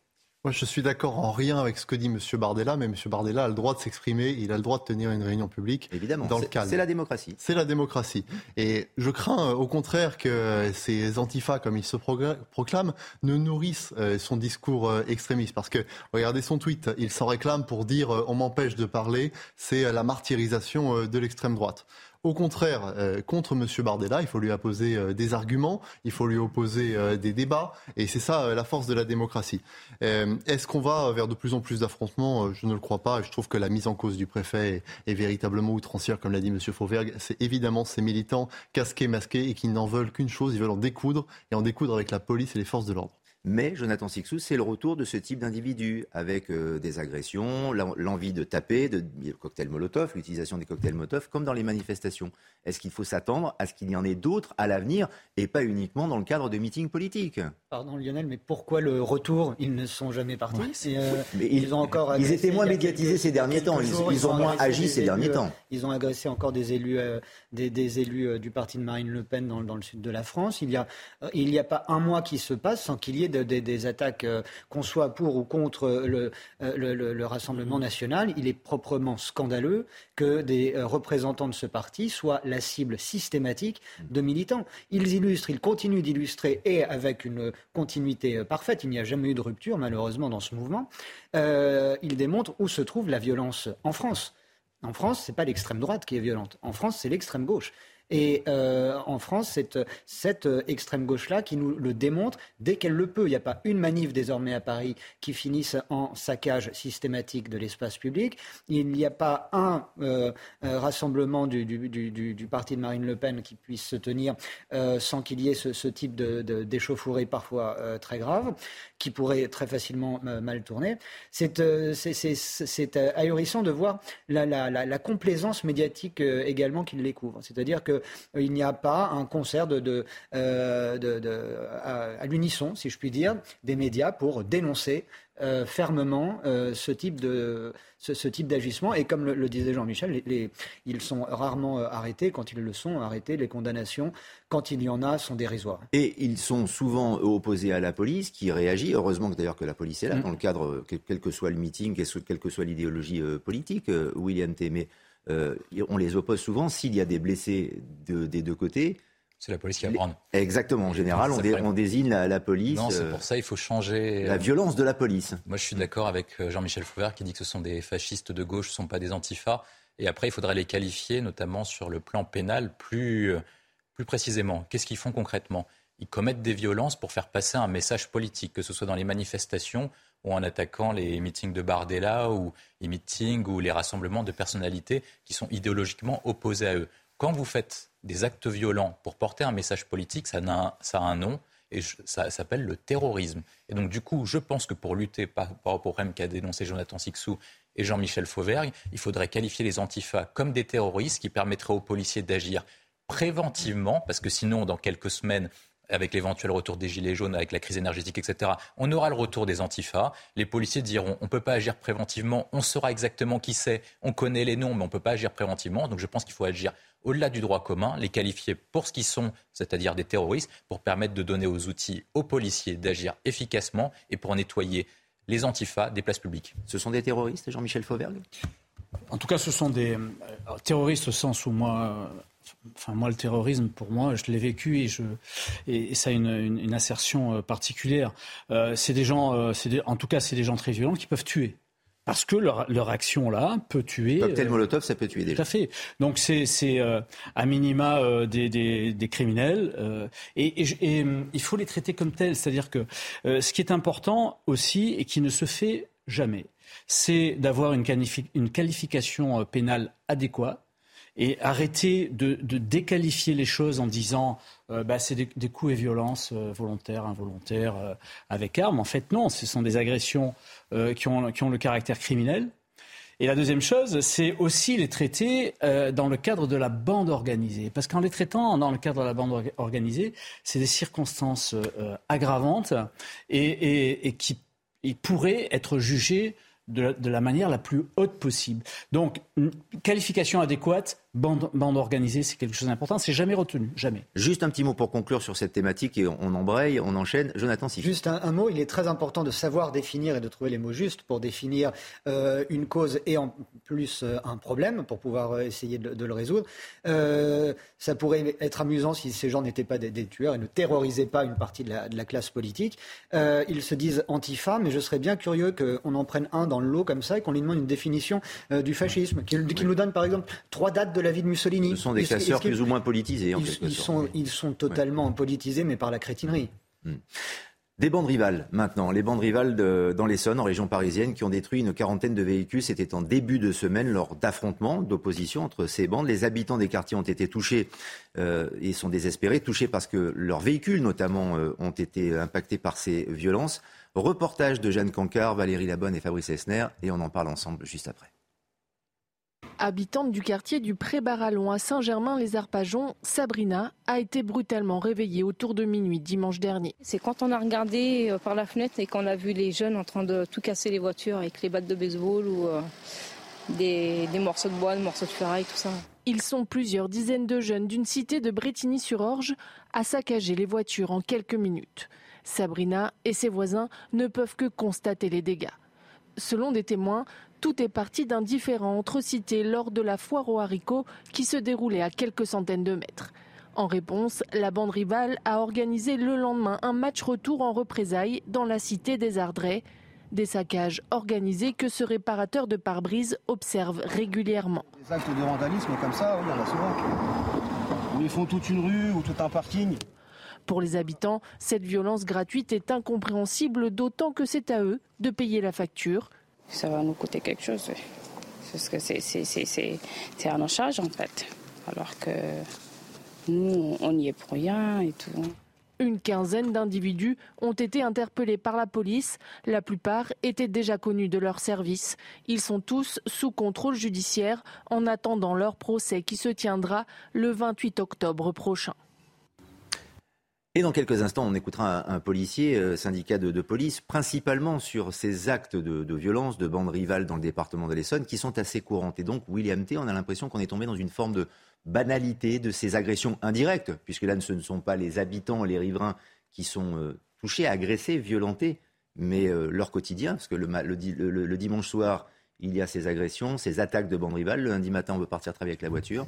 moi, je suis d'accord en rien avec ce que dit M. Bardella, mais M. Bardella a le droit de s'exprimer, il a le droit de tenir une réunion publique Évidemment, dans le calme. C'est la démocratie. C'est la démocratie. Et je crains, au contraire, que ces antifas, comme ils se proclament, ne nourrissent son discours extrémiste. Parce que, regardez son tweet, il s'en réclame pour dire on m'empêche de parler, c'est la martyrisation de l'extrême droite. Au contraire, euh, contre M. Bardella, il faut lui opposer euh, des arguments, il faut lui opposer euh, des débats, et c'est ça la force de la démocratie. Est-ce qu'on va vers de plus en plus d'affrontements? Je ne le crois pas, et je trouve que la mise en cause du préfet est, véritablement outrancière, comme l'a dit M. Fauvergue. C'est évidemment ces militants casqués, masqués, et qui n'en veulent qu'une chose, ils veulent en découdre, et en découdre avec la police et les forces de l'ordre. Mais Jonathan Sixou, c'est le retour de ce type d'individu, avec euh, des agressions, l'envie de taper, de, le cocktail Molotov, l'utilisation des cocktails Molotov, comme dans les manifestations. Est-ce qu'il faut s'attendre à ce qu'il y en ait d'autres à l'avenir, et pas uniquement dans le cadre de meetings politiques? Pardon Lionel, mais pourquoi le retour? Ils ne sont jamais partis. Euh, ils, ont encore ils étaient moins médiatisés ces derniers temps, ils, ont, moins agi ces derniers temps. Ils ont agressé encore des élus, euh, des, élus du parti de Marine Le Pen dans, le sud de la France. Il n'y a, il a pas un mois qui se passe sans qu'il y ait des, attaques, euh, qu'on soit pour ou contre euh, le, Rassemblement national, il est proprement scandaleux que des euh, représentants de ce parti soient la cible systématique de militants. Ils illustrent, ils continuent d'illustrer, et avec une continuité parfaite, il n'y a jamais eu de rupture malheureusement dans ce mouvement, ils démontrent où se trouve la violence en France. En France, ce n'est pas l'extrême droite qui est violente. En France, c'est l'extrême gauche. Et euh, en France, cette, cette euh, extrême gauche-là qui nous le démontre dès qu'elle le peut. Il n'y a pas une manif désormais à Paris qui finisse en saccage systématique de l'espace public. Il n'y a pas un euh, rassemblement du, parti de Marine Le Pen qui puisse se tenir sans qu'il y ait ce, type d'échauffourée parfois très grave, qui pourrait très facilement mal tourner. C'est ahurissant de voir la, la complaisance médiatique également qui les couvre. C'est-à-dire que euh, il n'y a pas un concert de, euh, à, l'unisson, si je puis dire, des médias pour dénoncer euh, fermement ce type de ce, type d'agissement. Et comme le, disait Jean-Michel, ils sont rarement arrêtés. Quand ils le sont arrêtés, les condamnations, quand il y en a, sont dérisoires. Et ils sont souvent opposés à la police qui réagit. Heureusement d'ailleurs que la police est là, mm. dans le cadre, quel, que soit le meeting, quelle que soit l'idéologie politique, William T. Euh, on les oppose souvent. S'il y a des blessés des deux côtés, c'est la police qui va prendre. Exactement. En général, on, désigne la, police. Non, c'est pour ça il faut changer. La violence de la police. Moi, je suis d'accord avec euh, Jean-Michel Fouvert qui dit que ce sont des fascistes de gauche, ce ne sont pas des antifas. Et après, il faudrait les qualifier, notamment sur le plan pénal, plus, euh, plus précisément. Qu'est-ce qu'ils font concrètement? Ils commettent des violences pour faire passer un message politique, que ce soit dans les manifestations ou en attaquant les meetings de Bardella ou les meetings ou les rassemblements de personnalités qui sont idéologiquement opposés à eux. Quand vous faites des actes violents pour porter un message politique, ça a un, nom et ça s'appelle le terrorisme. Et donc du coup, je pense que pour lutter par, rapport au problème qu'a dénoncé Jonathan Sixou et Jean-Michel Fauvergue, il faudrait qualifier les antifas comme des terroristes qui permettraient aux policiers d'agir préventivement, parce que sinon, dans quelques semaines, avec l'éventuel retour des Gilets jaunes, avec la crise énergétique, etc. On aura le retour des antifas. Les policiers diront on ne peut pas agir préventivement, on saura exactement qui c'est, on connaît les noms, mais on ne peut pas agir préventivement. Donc je pense qu'il faut agir au-delà du droit commun, les qualifier pour ce qu'ils sont, c'est-à-dire des terroristes, pour permettre de donner aux outils aux policiers d'agir efficacement et pour nettoyer les antifas des places publiques. Ce sont des terroristes, Jean-Michel Fauvergue? En tout cas, ce sont des euh, terroristes au sens où moi, Enfin, moi, le terrorisme, pour moi, je l'ai vécu et, je, et, ça a une, assertion euh, particulière. Euh, c'est des gens, euh, en tout cas, c'est des gens très violents qui peuvent tuer. Parce que leur, action là peut tuer. Cocktail Molotov, ça peut tuer déjà. Tout à fait. Donc c'est à minima des, des, criminels et, et, il faut les traiter comme tels. C'est-à-dire que ce qui est important aussi et qui ne se fait jamais, c'est d'avoir une, une, qualification pénale adéquate et arrêter de, déqualifier les choses en disant euh, bah, c'est des, coups et violences euh, volontaires, involontaires, euh, avec armes. En fait, non, ce sont des agressions qui ont, qui, ont, le caractère criminel. Et la deuxième chose, c'est aussi les traiter dans le cadre de la bande organisée. Parce qu'en les traitant dans le cadre de la bande organisée, c'est des circonstances aggravantes et qui pourraient être jugées de la, manière la plus haute possible. Donc, qualification adéquate, bande, bande organisée, c'est quelque chose d'important. C'est jamais retenu, jamais. Juste un petit mot pour conclure sur cette thématique et on, embraye, on enchaîne. Jonathan Siffi. Juste un, mot, il est très important de savoir définir et de trouver les mots justes pour définir euh, une cause et en plus euh, un problème pour pouvoir euh, essayer de, le résoudre. ça pourrait être amusant si ces gens n'étaient pas des, tueurs et ne terrorisaient pas une partie de la, classe politique. ils se disent antifa, mais je serais bien curieux qu'on en prenne un dans le lot comme ça et qu'on lui demande une définition du fascisme, qu'il nous donne par exemple trois dates de la vie de Mussolini. Ce sont des casseurs plus ou moins politisés, en ils, quelque sorte. Sont, ils sont totalement politisés, mais par la crétinerie. Hmm. Des bandes rivales maintenant, les bandes rivales de, dans l'Essonne, en région parisienne, qui ont détruit une quarantaine de véhicules. C'était en début de semaine lors d'affrontements, d'opposition entre ces bandes. Les habitants des quartiers ont été touchés euh, et sont désespérés, touchés parce que leurs véhicules notamment euh, ont été impactés par ces violences. Reportage de Jeanne Cancard, Valérie Labonne et Fabrice Esner, et on en parle ensemble juste après. Habitante du quartier du Pré-Barallon à Saint-Germain-les-Arpajons, Sabrina a été brutalement réveillée autour de minuit dimanche dernier. C'est quand on a regardé euh, par la fenêtre et qu'on a vu les jeunes en train de tout casser les voitures avec les battes de baseball ou euh, des, morceaux de bois, des morceaux de ferraille, tout ça. Ils sont plusieurs dizaines de jeunes d'une cité de Bretigny-sur-Orge à saccager les voitures en quelques minutes. Sabrina et ses voisins ne peuvent que constater les dégâts. Selon des témoins, tout est parti d'un différend entre cités lors de la foire aux haricots qui se déroulait à quelques centaines de mètres. En réponse, la bande rivale a organisé le lendemain un match retour en représailles dans la cité des Ardrais. Des saccages organisés que ce réparateur de pare-brise observe régulièrement. Des actes de vandalisme comme ça, il y en a souvent. Ils font toute une rue ou tout un parking. Pour les habitants, cette violence gratuite est incompréhensible, d'autant que c'est à eux de payer la facture ça va nous coûter quelque chose. Parce que c'est à nos charges en fait. Alors que nous, on y est pour rien et tout. Une quinzaine d'individus ont été interpellés par la police. La plupart étaient déjà connus de leur service. Ils sont tous sous contrôle judiciaire en attendant leur procès qui se tiendra le 28 octobre prochain. Et dans quelques instants, on écoutera un, policier, euh, syndicat de, police, principalement sur ces actes de, violence, de bandes rivales dans le département de l'Essonne, qui sont assez courantes. Et donc, William T., on a l'impression qu'on est tombé dans une forme de banalité de ces agressions indirectes, puisque là, ce ne sont pas les habitants, les riverains qui sont euh, touchés, agressés, violentés, mais euh, leur quotidien, parce que le, dimanche soir, il y a ces agressions, ces attaques de bandes rivales. Le lundi matin, on veut partir travailler avec la voiture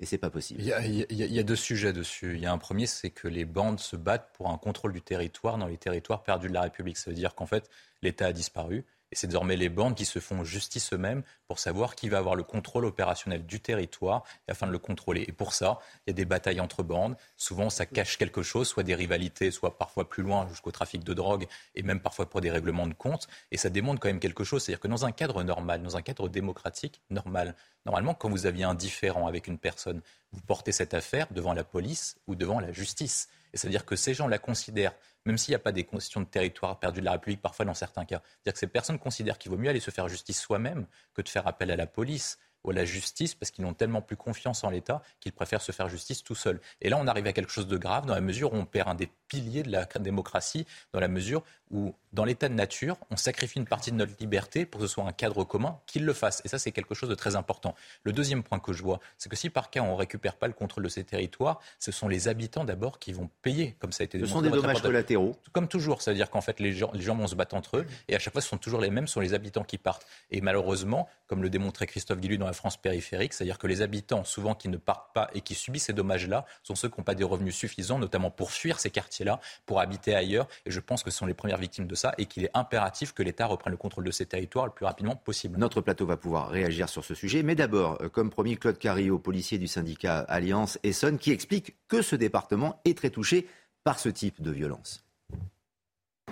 et c'est pas possible. Il y, a, deux sujets dessus. Il y a un premier, c'est que les bandes se battent pour un contrôle du territoire dans les territoires perdus de la République. Ça veut dire qu'en fait, l'État a disparu. Et c'est désormais les bandes qui se font justice eux-mêmes pour savoir qui va avoir le contrôle opérationnel du territoire et afin de le contrôler. Et pour ça, il y a des batailles entre bandes. Souvent, ça cache quelque chose, soit des rivalités, soit parfois plus loin jusqu'au trafic de drogue et même parfois pour des règlements de compte. Et ça démontre quand même quelque chose. C'est-à-dire que dans un cadre normal, dans un cadre démocratique normal, normalement, quand vous aviez un différent avec une personne, vous portez cette affaire devant la police ou devant la justice. Et c'est-à-dire que ces gens la considèrent même s'il n'y a pas des questions de territoire perdu de la République, parfois dans certains cas. C'est-à-dire que ces personnes considèrent qu'il vaut mieux aller se faire justice soi-même que de faire appel à la police ou à la justice parce qu'ils n'ont tellement plus confiance en l'État qu'ils préfèrent se faire justice tout seuls. Et là, on arrive à quelque chose de grave dans la mesure où on perd un des piliers de la démocratie, dans la mesure où, dans l'état de nature, on sacrifie une partie de notre liberté pour que ce soit un cadre commun qu'il le fasse. Et ça, c'est quelque chose de très important. Le deuxième point que je vois, c'est que si par cas on ne récupère pas le contrôle de ces territoires, ce sont les habitants d'abord qui vont payer, comme ça a été Ce sont des dommages collatéraux. Comme toujours, c'est-à-dire qu'en fait, les gens, les gens vont se battre entre eux, et à chaque fois, ce sont toujours les mêmes, ce sont les habitants qui partent. Et malheureusement, comme le démontrait Christophe Guillu dans la France périphérique, c'est-à-dire que les habitants, souvent qui ne partent pas et qui subissent ces dommages-là, sont ceux qui n'ont pas des revenus suffisants, notamment pour fuir ces quartiers-là, pour habiter ailleurs. Et je pense que ce sont les premières victimes de ça et qu'il est impératif que l'État reprenne le contrôle de ces territoires le plus rapidement possible. Notre plateau va pouvoir réagir sur ce sujet. Mais d'abord, euh, comme promis, Claude Carillo, policier du syndicat Alliance Essonne, qui explique que ce département est très touché par ce type de violence.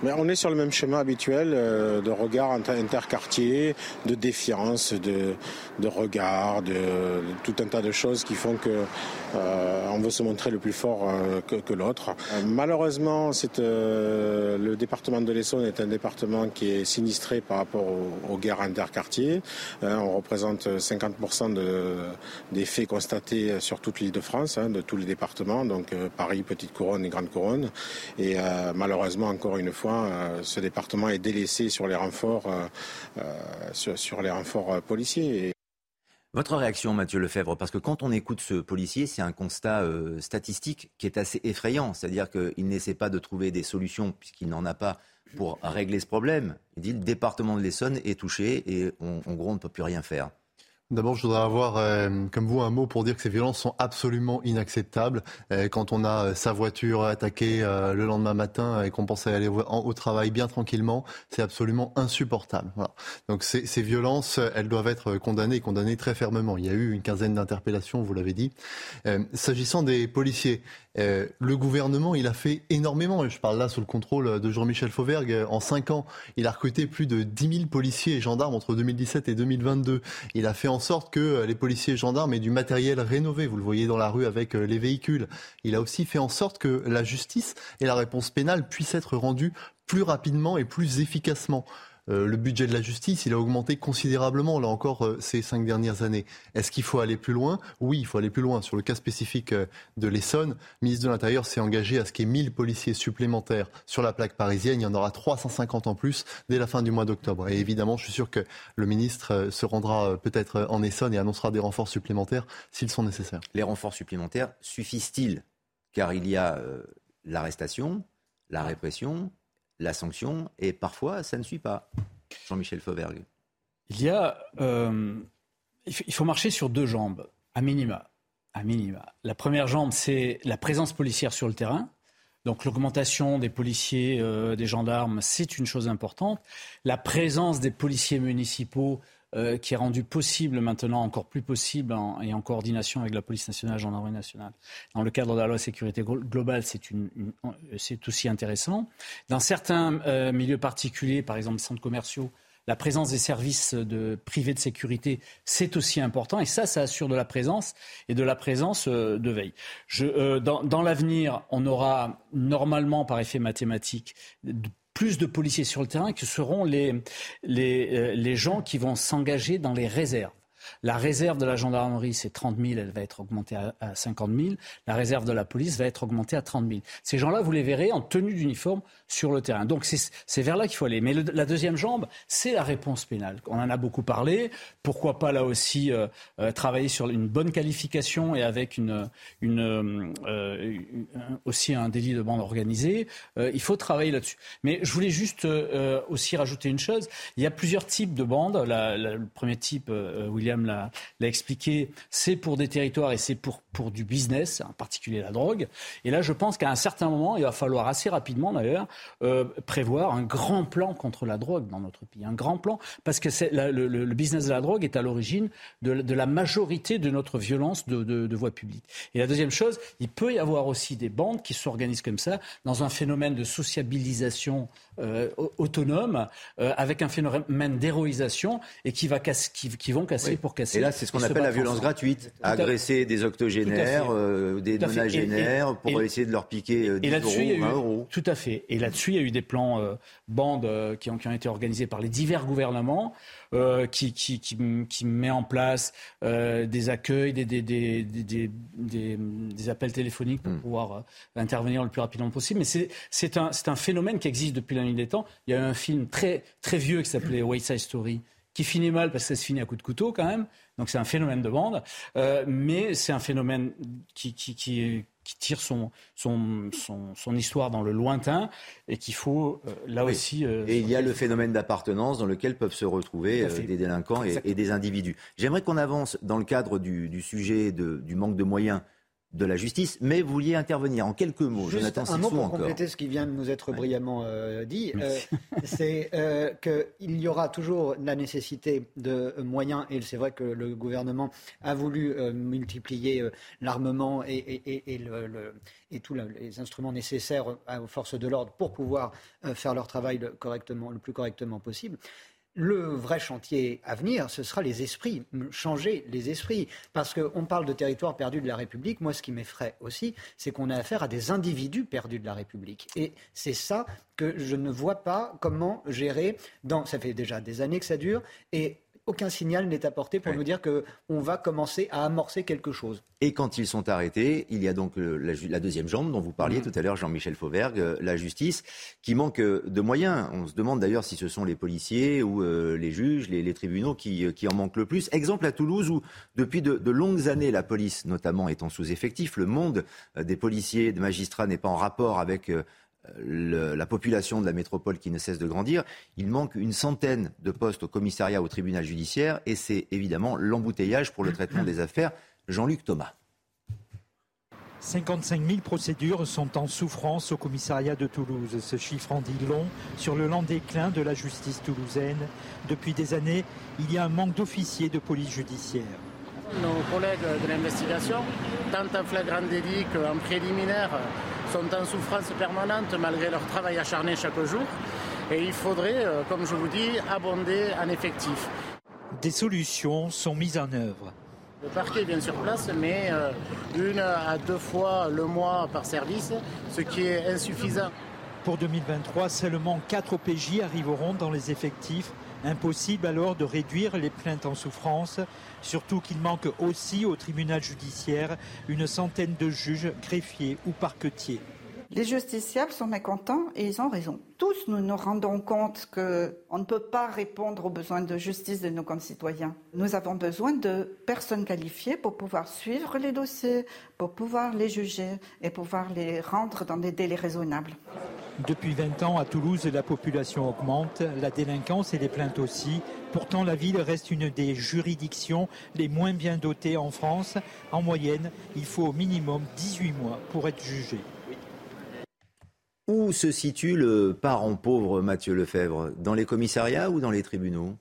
On est sur le même schéma habituel euh, de regard interquartier, de défiance, de, de regard, de, tout un tas de choses qui font que euh, on veut se montrer le plus fort euh, que, l'autre. malheureusement, c'est, le département de l'Essonne est un département qui est sinistré par rapport aux, guerres interquartiers. on représente 50% de, des faits constatés sur toute l'île de France, hein, de tous les départements, donc Paris, Petite Couronne et Grande Couronne. Et malheureusement, encore une fois, euh, ce département est délaissé sur les renforts, euh, euh, sur, les renforts policiers. Votre réaction, Mathieu Lefebvre, parce que quand on écoute ce policier, c'est un constat statistique qui est assez effrayant. C'est-à-dire qu'il n'essaie pas de trouver des solutions, puisqu'il n'en a pas, pour régler ce problème. Il dit le département de l'Essonne est touché et en gros, on ne peut plus rien faire. D'abord, je voudrais avoir, euh, comme vous, un mot pour dire que ces violences sont absolument inacceptables. Euh, quand on a euh, sa voiture attaquée le lendemain matin et qu'on pense à aller au, travail bien tranquillement, c'est absolument insupportable. Donc ces, ces, violences, elles doivent être condamnées, condamnées très fermement. Il y a eu une quinzaine d'interpellations, vous l'avez dit. S'agissant des policiers, le gouvernement, il a fait énormément, je parle là sous le contrôle de Jean-Michel Fauvergue, en cinq ans, il a recruté plus de 10 000 policiers et gendarmes entre 2017 et 2022. Il a fait sorte que euh, les policiers et gendarmes aient du matériel rénové, vous le voyez dans la rue avec les véhicules. Il a aussi fait en sorte que la justice et la réponse pénale puissent être rendues plus rapidement et plus efficacement. Euh, le budget de la justice, il a augmenté considérablement, là encore, euh, ces cinq dernières années. Est-ce qu'il faut aller plus loin? Oui, il faut aller plus loin. Sur le cas spécifique euh, de l'Essonne, le ministre de l'Intérieur s'est engagé à ce qu'il y ait 1000 policiers supplémentaires sur la plaque parisienne. Il y en aura 350 en plus dès la fin du mois d'octobre. Et évidemment, je suis sûr que le ministre se rendra peut-être en Essonne et annoncera des renforts supplémentaires s'ils sont nécessaires. Les renforts supplémentaires suffisent-ils? Car il y a l'arrestation, la répression, la sanction et parfois ça ne suit pas. Jean-Michel Fauvergue. Il y a, euh, il faut marcher sur deux jambes, à minima. À minima. La première jambe, c'est la présence policière sur le terrain. Donc l'augmentation des policiers, euh, des gendarmes, c'est une chose importante. La présence des policiers municipaux euh, qui est rendu possible maintenant, encore plus possible, et en coordination avec la police nationale, gendarmerie nationale. Dans le cadre de la loi sécurité globale, c'est une, c'est aussi intéressant. Dans certains euh, milieux particuliers, par exemple centres commerciaux, la présence des services de, privés de sécurité, c'est aussi important. Et ça, ça assure de la présence et de la présence euh, de veille. Je, dans, dans l'avenir, on aura normalement, par effet mathématique, plus de policiers sur le terrain que seront les, les, euh, les gens qui vont s'engager dans les réserves. La réserve de la gendarmerie, c'est 30 000, elle va être augmentée à, 50 000. La réserve de la police va être augmentée à 30 000. Ces gens-là, vous les verrez en tenue d'uniforme sur le terrain. Donc c'est vers là qu'il faut aller. Mais la deuxième jambe, c'est la réponse pénale. On en a beaucoup parlé. Pourquoi pas là aussi euh, euh, travailler sur une bonne qualification et avec euh, aussi un délit de bande organisée. il faut travailler là-dessus. Mais je voulais juste aussi rajouter une chose. Il y a plusieurs types de bandes. le premier type, William l'a expliqué, c'est pour des territoires et c'est pour, pour du business, en particulier la drogue. Et là, je pense qu'à un certain moment, il va falloir assez rapidement d'ailleurs euh, prévoir un grand plan contre la drogue dans notre pays. Un grand plan, parce que le, business de la drogue est à l'origine de, la majorité de notre violence de, de, voie publique. Et la deuxième chose, il peut y avoir aussi des bandes qui s'organisent comme ça dans un phénomène de sociabilisation euh, autonome, euh, avec un phénomène d'héroïsation et qui, va qui vont casser pour casser. Et là, c'est ce qu'on appelle la violence gratuite. Agresser des octogénaires, euh, des nonagénaires, pour essayer de leur piquer 10 euros, euros. Tout à fait. Et là-dessus, il y a eu des plans bandes qui ont, qui, ont, été organisés par les divers gouvernements. Euh, qui, qui, qui, qui, met en place euh, des accueils, des, des, des, des, appels téléphoniques pour hmm. pouvoir euh, intervenir le plus rapidement possible. Mais c'est un, un phénomène qui existe depuis la nuit des temps. Il y a eu un film très, très vieux qui s'appelait White Side Story qui finit mal parce que ça se finit à coup de couteau quand même. Donc c'est un phénomène de bande, euh, mais c'est un phénomène qui, qui, qui, qui tire son, son, son, son, histoire dans le lointain et qu'il faut euh, là aussi. Euh, et il y a le phénomène d'appartenance dans lequel peuvent se retrouver des délinquants et, et, des individus. J'aimerais qu'on avance dans le cadre du, du sujet de, du manque de moyens de la justice, mais vous vouliez intervenir en quelques mots. Juste Jonathan un mot pour encore. compléter ce qui vient de nous être brillamment euh, dit, euh, c'est euh, qu'il y aura toujours la nécessité de moyens, et c'est vrai que le gouvernement a voulu multiplier l'armement et, et- et- et le- le- et tous le- les instruments nécessaires aux forces de l'ordre pour pouvoir faire leur travail le, correctement, le plus correctement possible. Le vrai chantier à venir, ce sera les esprits, changer les esprits. Parce qu'on parle de territoire perdu de la République. Moi, ce qui m'effraie aussi, c'est qu'on a affaire à des individus perdus de la République. Et c'est ça que je ne vois pas comment gérer. Ça fait déjà des années que ça dure. Et aucun signal n'est apporté pour nous dire qu'on va commencer à amorcer quelque chose. Et quand ils sont arrêtés, il y a donc euh, la, deuxième jambe dont vous parliez tout à l'heure, Jean-Michel Fauvergue, euh, la justice, qui manque euh, de moyens. On se demande d'ailleurs si ce sont les policiers ou euh, les juges, les, les tribunaux qui, qui en manquent le plus. Exemple à Toulouse où depuis de, de longues années, la police notamment est en sous-effectif, le monde des policiers, des magistrats n'est pas en rapport avec euh, la population de la métropole qui ne cesse de grandir. Il manque une centaine de postes au commissariat, au tribunal judiciaire, et c'est évidemment l'embouteillage pour le traitement des affaires. Jean-Luc Thomas. 55 000 procédures sont en souffrance au commissariat de Toulouse. Ce chiffre en dit long sur le lent déclin de la justice toulousaine. Depuis des années, il y a un manque d'officiers de police judiciaire. Nos collègues de l'investigation, tant en flagrant délit qu'en préliminaire, sont en souffrance permanente malgré leur travail acharné chaque jour. Et il faudrait, euh, comme je vous dis, abonder en effectifs. Des solutions sont mises en œuvre. Le parquet est bien sur place, mais euh, une à deux fois le mois par service, ce qui est insuffisant. Pour 2023, seulement 4 OPJ arriveront dans les effectifs. Impossible alors de réduire les plaintes en souffrance, surtout qu'il manque aussi au tribunal judiciaire une centaine de juges, greffiers ou parquetiers. Les justiciables sont mécontents et ils ont raison. Tous nous nous rendons compte qu'on ne peut pas répondre aux besoins de justice de nos concitoyens. Nous avons besoin de personnes qualifiées pour pouvoir suivre les dossiers, pour pouvoir les juger et pouvoir les rendre dans des délais raisonnables. Depuis 20 ans, à Toulouse, la population augmente, la délinquance et les plaintes aussi. Pourtant, la ville reste une des juridictions les moins bien dotées en France. En moyenne, il faut au minimum 18 mois pour être jugé. Où se situe le parent pauvre Mathieu Lefebvre? Dans les commissariats ou dans les tribunaux?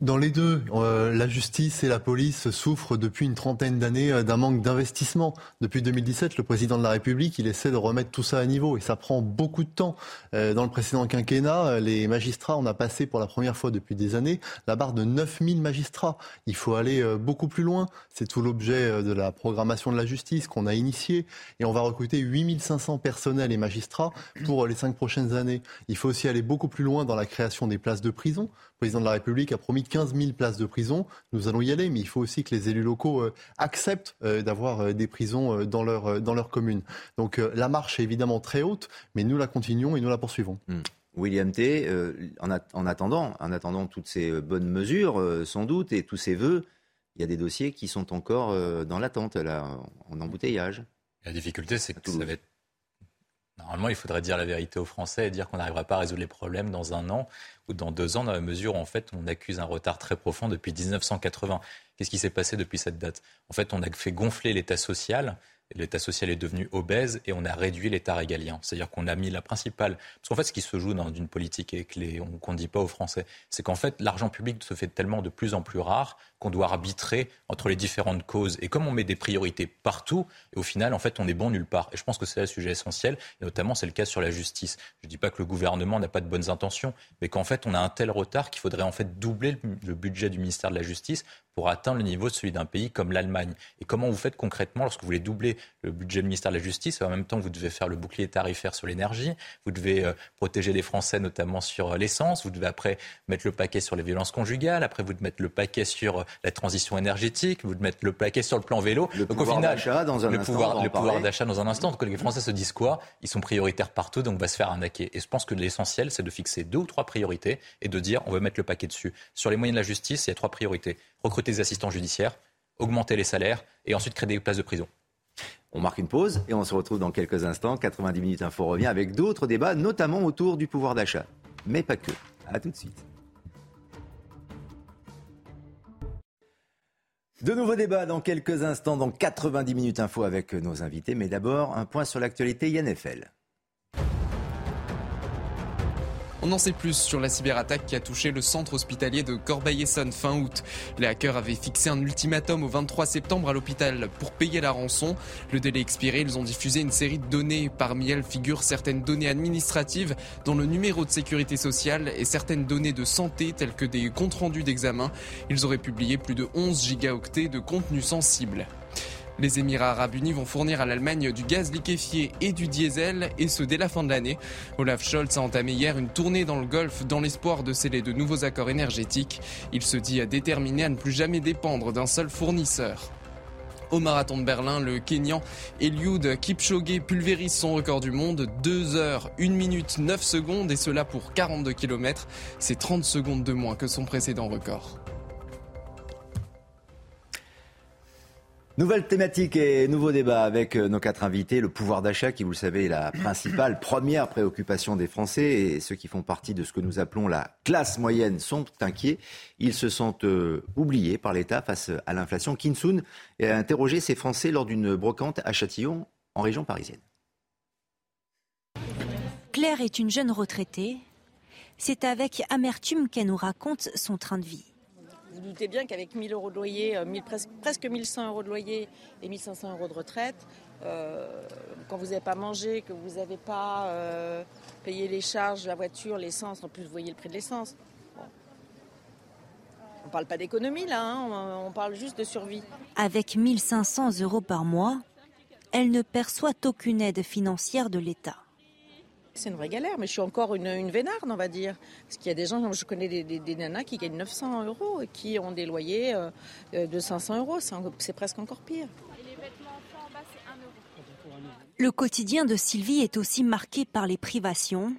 Dans les deux, euh, la justice et la police souffrent depuis une trentaine d'années euh, d'un manque d'investissement. Depuis 2017, le président de la République, il essaie de remettre tout ça à niveau et ça prend beaucoup de temps. Euh, dans le précédent quinquennat, les magistrats, on a passé pour la première fois depuis des années la barre de 9000 magistrats. Il faut aller beaucoup plus loin. C'est tout l'objet de la programmation de la justice qu'on a initiée et on va recruter 8500 personnels et magistrats pour les cinq prochaines années. Il faut aussi aller beaucoup plus loin dans la création des places de prison. Le président de la République a promis 15 000 places de prison. Nous allons y aller, mais il faut aussi que les élus locaux euh, acceptent euh, d'avoir euh, des prisons euh, dans leur, euh, dans leur commune. Donc euh, la marche est évidemment très haute, mais nous la continuons et nous la poursuivons. William T, euh, en, at- en attendant, en attendant toutes ces bonnes mesures, euh, sans doute, et tous ces vœux, il y a des dossiers qui sont encore euh, dans l'attente, là, en embouteillage. La difficulté, c'est que ça va être. Normalement, il faudrait dire la vérité aux Français et dire qu'on n'arrivera pas à résoudre les problèmes dans un an ou dans deux ans, dans la mesure où, en fait, on accuse un retard très profond depuis 1980. Qu'est-ce qui s'est passé depuis cette date? En fait, on a fait gonfler l'État social. L'État social est devenu obèse et on a réduit l'État régalien. C'est-à-dire qu'on a mis la principale. Parce qu'en fait, ce qui se joue dans une politique et qu'on ne dit pas aux Français, c'est qu'en fait, l'argent public se fait tellement de plus en plus rare qu'on doit arbitrer entre les différentes causes. Et comme on met des priorités partout, au final, en fait, on est bon nulle part. Et je pense que c'est le sujet essentiel, et notamment c'est le cas sur la justice. Je ne dis pas que le gouvernement n'a pas de bonnes intentions, mais qu'en fait, on a un tel retard qu'il faudrait en fait doubler le, le budget du ministère de la Justice pour atteindre le niveau de celui d'un pays comme l'Allemagne. Et comment vous faites concrètement lorsque vous voulez doubler le budget du ministère de la Justice et en même temps vous devez faire le bouclier tarifaire sur l'énergie, vous devez euh, protéger les Français notamment sur euh, l'essence, vous devez après mettre le paquet sur les violences conjugales, après vous devez mettre le paquet sur euh, la transition énergétique, vous devez mettre le paquet sur le plan vélo. Le Donc pouvoir au final, d'achat, dans un le instant, pouvoir, va le pouvoir d'achat dans un instant. Donc les Français se disent quoi? Ils sont prioritaires partout, donc on va se faire arnaquer. Et je pense que l'essentiel, c'est de fixer deux ou trois priorités et de dire on veut mettre le paquet dessus. Sur les moyens de la justice, il y a trois priorités recruter des assistants judiciaires, augmenter les salaires et ensuite créer des places de prison. On marque une pause et on se retrouve dans quelques instants. 90 minutes info revient avec d'autres débats, notamment autour du pouvoir d'achat. Mais pas que. À tout de suite. De nouveaux débats dans quelques instants, dans 90 minutes info avec nos invités. Mais d'abord, un point sur l'actualité Yann On en sait plus sur la cyberattaque qui a touché le centre hospitalier de Corbeil-Essonne fin août. Les hackers avaient fixé un ultimatum au 23 septembre à l'hôpital pour payer la rançon. Le délai expiré, ils ont diffusé une série de données. Parmi elles figurent certaines données administratives, dont le numéro de sécurité sociale et certaines données de santé telles que des comptes rendus d'examen. Ils auraient publié plus de 11 gigaoctets de contenu sensible. Les Émirats arabes unis vont fournir à l'Allemagne du gaz liquéfié et du diesel, et ce dès la fin de l'année. Olaf Scholz a entamé hier une tournée dans le Golfe dans l'espoir de sceller de nouveaux accords énergétiques. Il se dit déterminé à ne plus jamais dépendre d'un seul fournisseur. Au marathon de Berlin, le Kenyan Eliud Kipchoge pulvérise son record du monde, 2 heures, 1 minute 9 secondes et cela pour 42 km. C'est 30 secondes de moins que son précédent record. Nouvelle thématique et nouveau débat avec euh, nos quatre invités. Le pouvoir d'achat, qui, vous le savez, est la principale, première préoccupation des Français. Et ceux qui font partie de ce que nous appelons la classe moyenne sont inquiets. Ils se sentent euh, oubliés par l'État face à l'inflation. Kinsun a interrogé ces Français lors d'une brocante à Châtillon, en région parisienne. Claire est une jeune retraitée. C'est avec amertume qu'elle nous raconte son train de vie vous doutez bien qu'avec 1000 euros de loyer, euh, presque, presque 1100 euros de loyer et 1500 euros de retraite, euh, quand vous n'avez pas mangé, que vous n'avez pas euh, payé les charges, la voiture, l'essence, en plus vous voyez le prix de l'essence. On ne parle pas d'économie là, hein, on parle juste de survie. Avec 1500 euros par mois, elle ne perçoit aucune aide financière de l'État. C'est une vraie galère, mais je suis encore une, vénarde, on va dire. Parce qu'il y a des gens, je connais des, nanas qui gagnent 900 euros et qui ont des loyers euh, de 500 euros. C'est presque encore pire. Le quotidien de Sylvie est aussi marqué par les privations.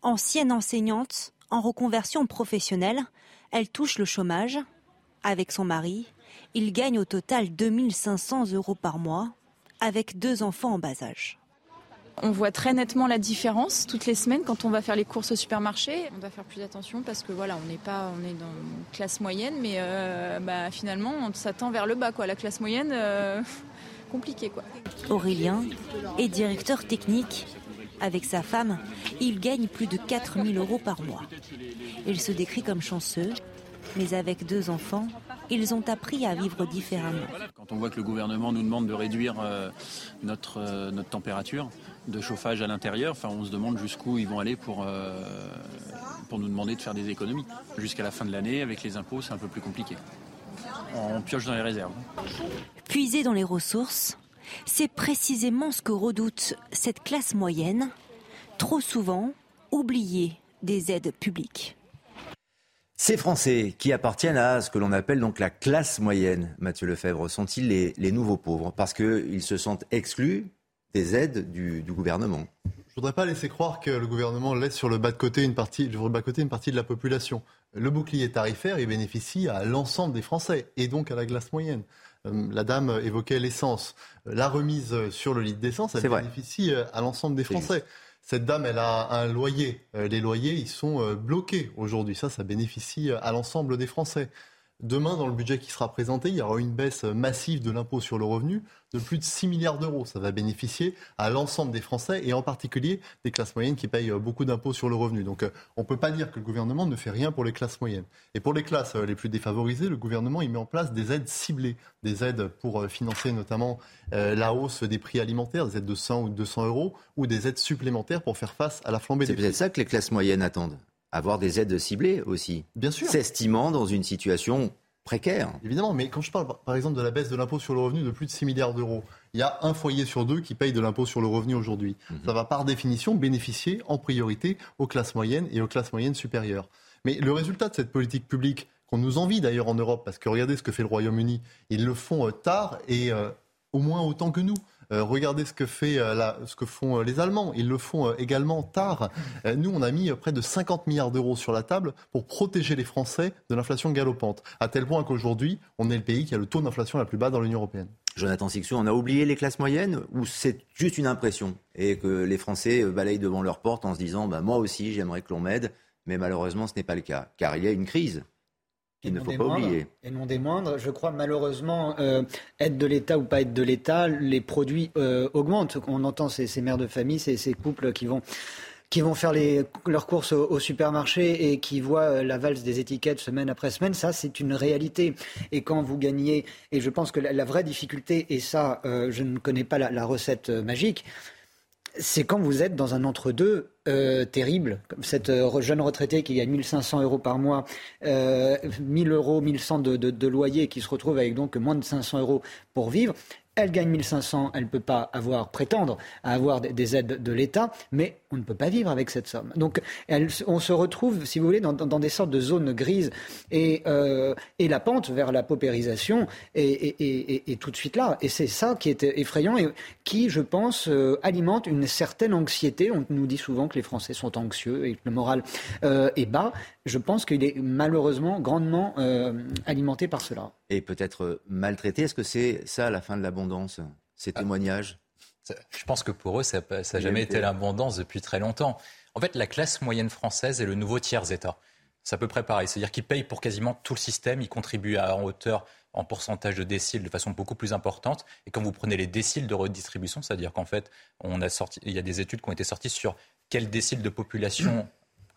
Ancienne enseignante, en reconversion professionnelle, elle touche le chômage. Avec son mari, il gagne au total 2500 euros par mois, avec deux enfants en bas âge. On voit très nettement la différence toutes les semaines quand on va faire les courses au supermarché. On doit faire plus attention parce que voilà, on n'est pas, on est dans une classe moyenne, mais euh, bah, finalement, on s'attend vers le bas, quoi. La classe moyenne, euh, compliqué, quoi. Aurélien est directeur technique. Avec sa femme, il gagne plus de 4000 euros par mois. Il se décrit comme chanceux, mais avec deux enfants, ils ont appris à vivre différemment. Quand on voit que le gouvernement nous demande de réduire euh, notre, euh, notre température de chauffage à l'intérieur, enfin, on se demande jusqu'où ils vont aller pour, euh, pour nous demander de faire des économies. Jusqu'à la fin de l'année, avec les impôts, c'est un peu plus compliqué. On pioche dans les réserves. Puiser dans les ressources, c'est précisément ce que redoute cette classe moyenne, trop souvent oubliée des aides publiques. Ces Français qui appartiennent à ce que l'on appelle donc la classe moyenne, Mathieu Lefebvre, sont-ils les, nouveaux pauvres? Parce qu'ils se sentent exclus des aides du, gouvernement. Je ne voudrais pas laisser croire que le gouvernement laisse sur le bas de côté une partie, sur le bas de côté une partie de la population. Le bouclier tarifaire, il bénéficie à l'ensemble des Français et donc à la classe moyenne. Euh, la dame évoquait l'essence. La remise sur le litre d'essence, elle bénéficie à l'ensemble des Français. Cette dame, elle a un loyer. Euh, les loyers, ils sont euh, bloqués aujourd'hui. Ça, ça bénéficie à l'ensemble des Français. Demain, dans le budget qui sera présenté, il y aura une baisse massive de l'impôt sur le revenu de plus de 6 milliards d'euros. Ça va bénéficier à l'ensemble des Français et en particulier des classes moyennes qui payent beaucoup d'impôts sur le revenu. Donc euh, on ne peut pas dire que le gouvernement ne fait rien pour les classes moyennes. Et pour les classes euh, les plus défavorisées, le gouvernement il met en place des aides ciblées, des aides pour euh, financer notamment la hausse des prix alimentaires, des aides de 100 ou 200 euros, ou des aides supplémentaires pour faire face à la flambée des prix. C'est peut-être ça que les classes moyennes attendent avoir des aides ciblées aussi. Bien sûr. S'estimant dans une situation précaire. Évidemment, mais quand je parle par exemple de la baisse de l'impôt sur le revenu de plus de 6 milliards d'euros, il y a un foyer sur deux qui paye de l'impôt sur le revenu aujourd'hui. Mhm. Ça va par définition bénéficier en priorité aux classes moyennes et aux classes moyennes supérieures. Mais le résultat de cette politique publique, qu'on nous envie d'ailleurs en Europe, parce que regardez ce que fait le Royaume-Uni, ils le font euh, tard et euh, au moins autant que nous. Euh, regardez ce que, euh, font euh, les Allemands. Ils le font également tard. nous, on a mis près de 50 milliards d'euros sur la table pour protéger les Français de l'inflation galopante. À tel point qu'aujourd'hui, on est le pays qui a le taux d'inflation la plus bas dans l'Union européenne. Jonathan Sixou, on a oublié les classes moyennes ou c'est juste une impression et que les Français balayent devant leur porte en se disant bah, moi aussi j'aimerais que l'on m'aide, mais malheureusement ce n'est pas le cas car il y a une crise Il ne faut pas oublier. Et non des moindres. Je crois malheureusement, euh, aide de l'État ou pas aide de l'État, les produits euh, augmentent. On entend ces, ces, mères de famille, ces, ces couples qui vont qui vont faire les, leurs courses au, supermarché et qui voient euh, la valse des étiquettes semaine après semaine, ça c'est une réalité. Et quand vous gagnez, et je pense que la, vraie difficulté, et ça euh, je ne connais pas la, la recette euh, magique, c'est quand vous êtes dans un entre-deux euh, terrible. Cette jeune retraitée qui gagne 1500 euros par mois, euh, 1000 euros, 1100 de, de, de loyer, qui se retrouve avec donc moins de 500 euros pour vivre, elle gagne 1500, elle ne peut pas avoir, prétendre à avoir des, aides de l'État, mais on ne peut pas vivre avec cette somme. Donc on se retrouve, si vous voulez, dans, des sortes de zones grises et, euh, et la pente vers la paupérisation est, tout de suite là. Et c'est ça qui est effrayant et qui, je pense, euh, alimente une certaine anxiété. On nous dit souvent que les Français sont anxieux et que le moral euh, est bas. Je pense qu'il est malheureusement grandement alimenté par cela et peut-être maltraités. Est-ce que c'est ça la fin de l'abondance, ces ah. témoignages? Je pense que pour eux, ça n'a jamais été l'abondance depuis très longtemps. En fait, la classe moyenne française est le nouveau tiers-État. C'est à peu près pareil. C'est-à-dire qu'ils payent pour quasiment tout le système. Ils contribuent à, en hauteur, en pourcentage de déciles de façon beaucoup plus importante. Et quand vous prenez les déciles de redistribution, c'est-à-dire qu'en fait, on a sorti, il y a des études qui ont été sorties sur quels déciles de population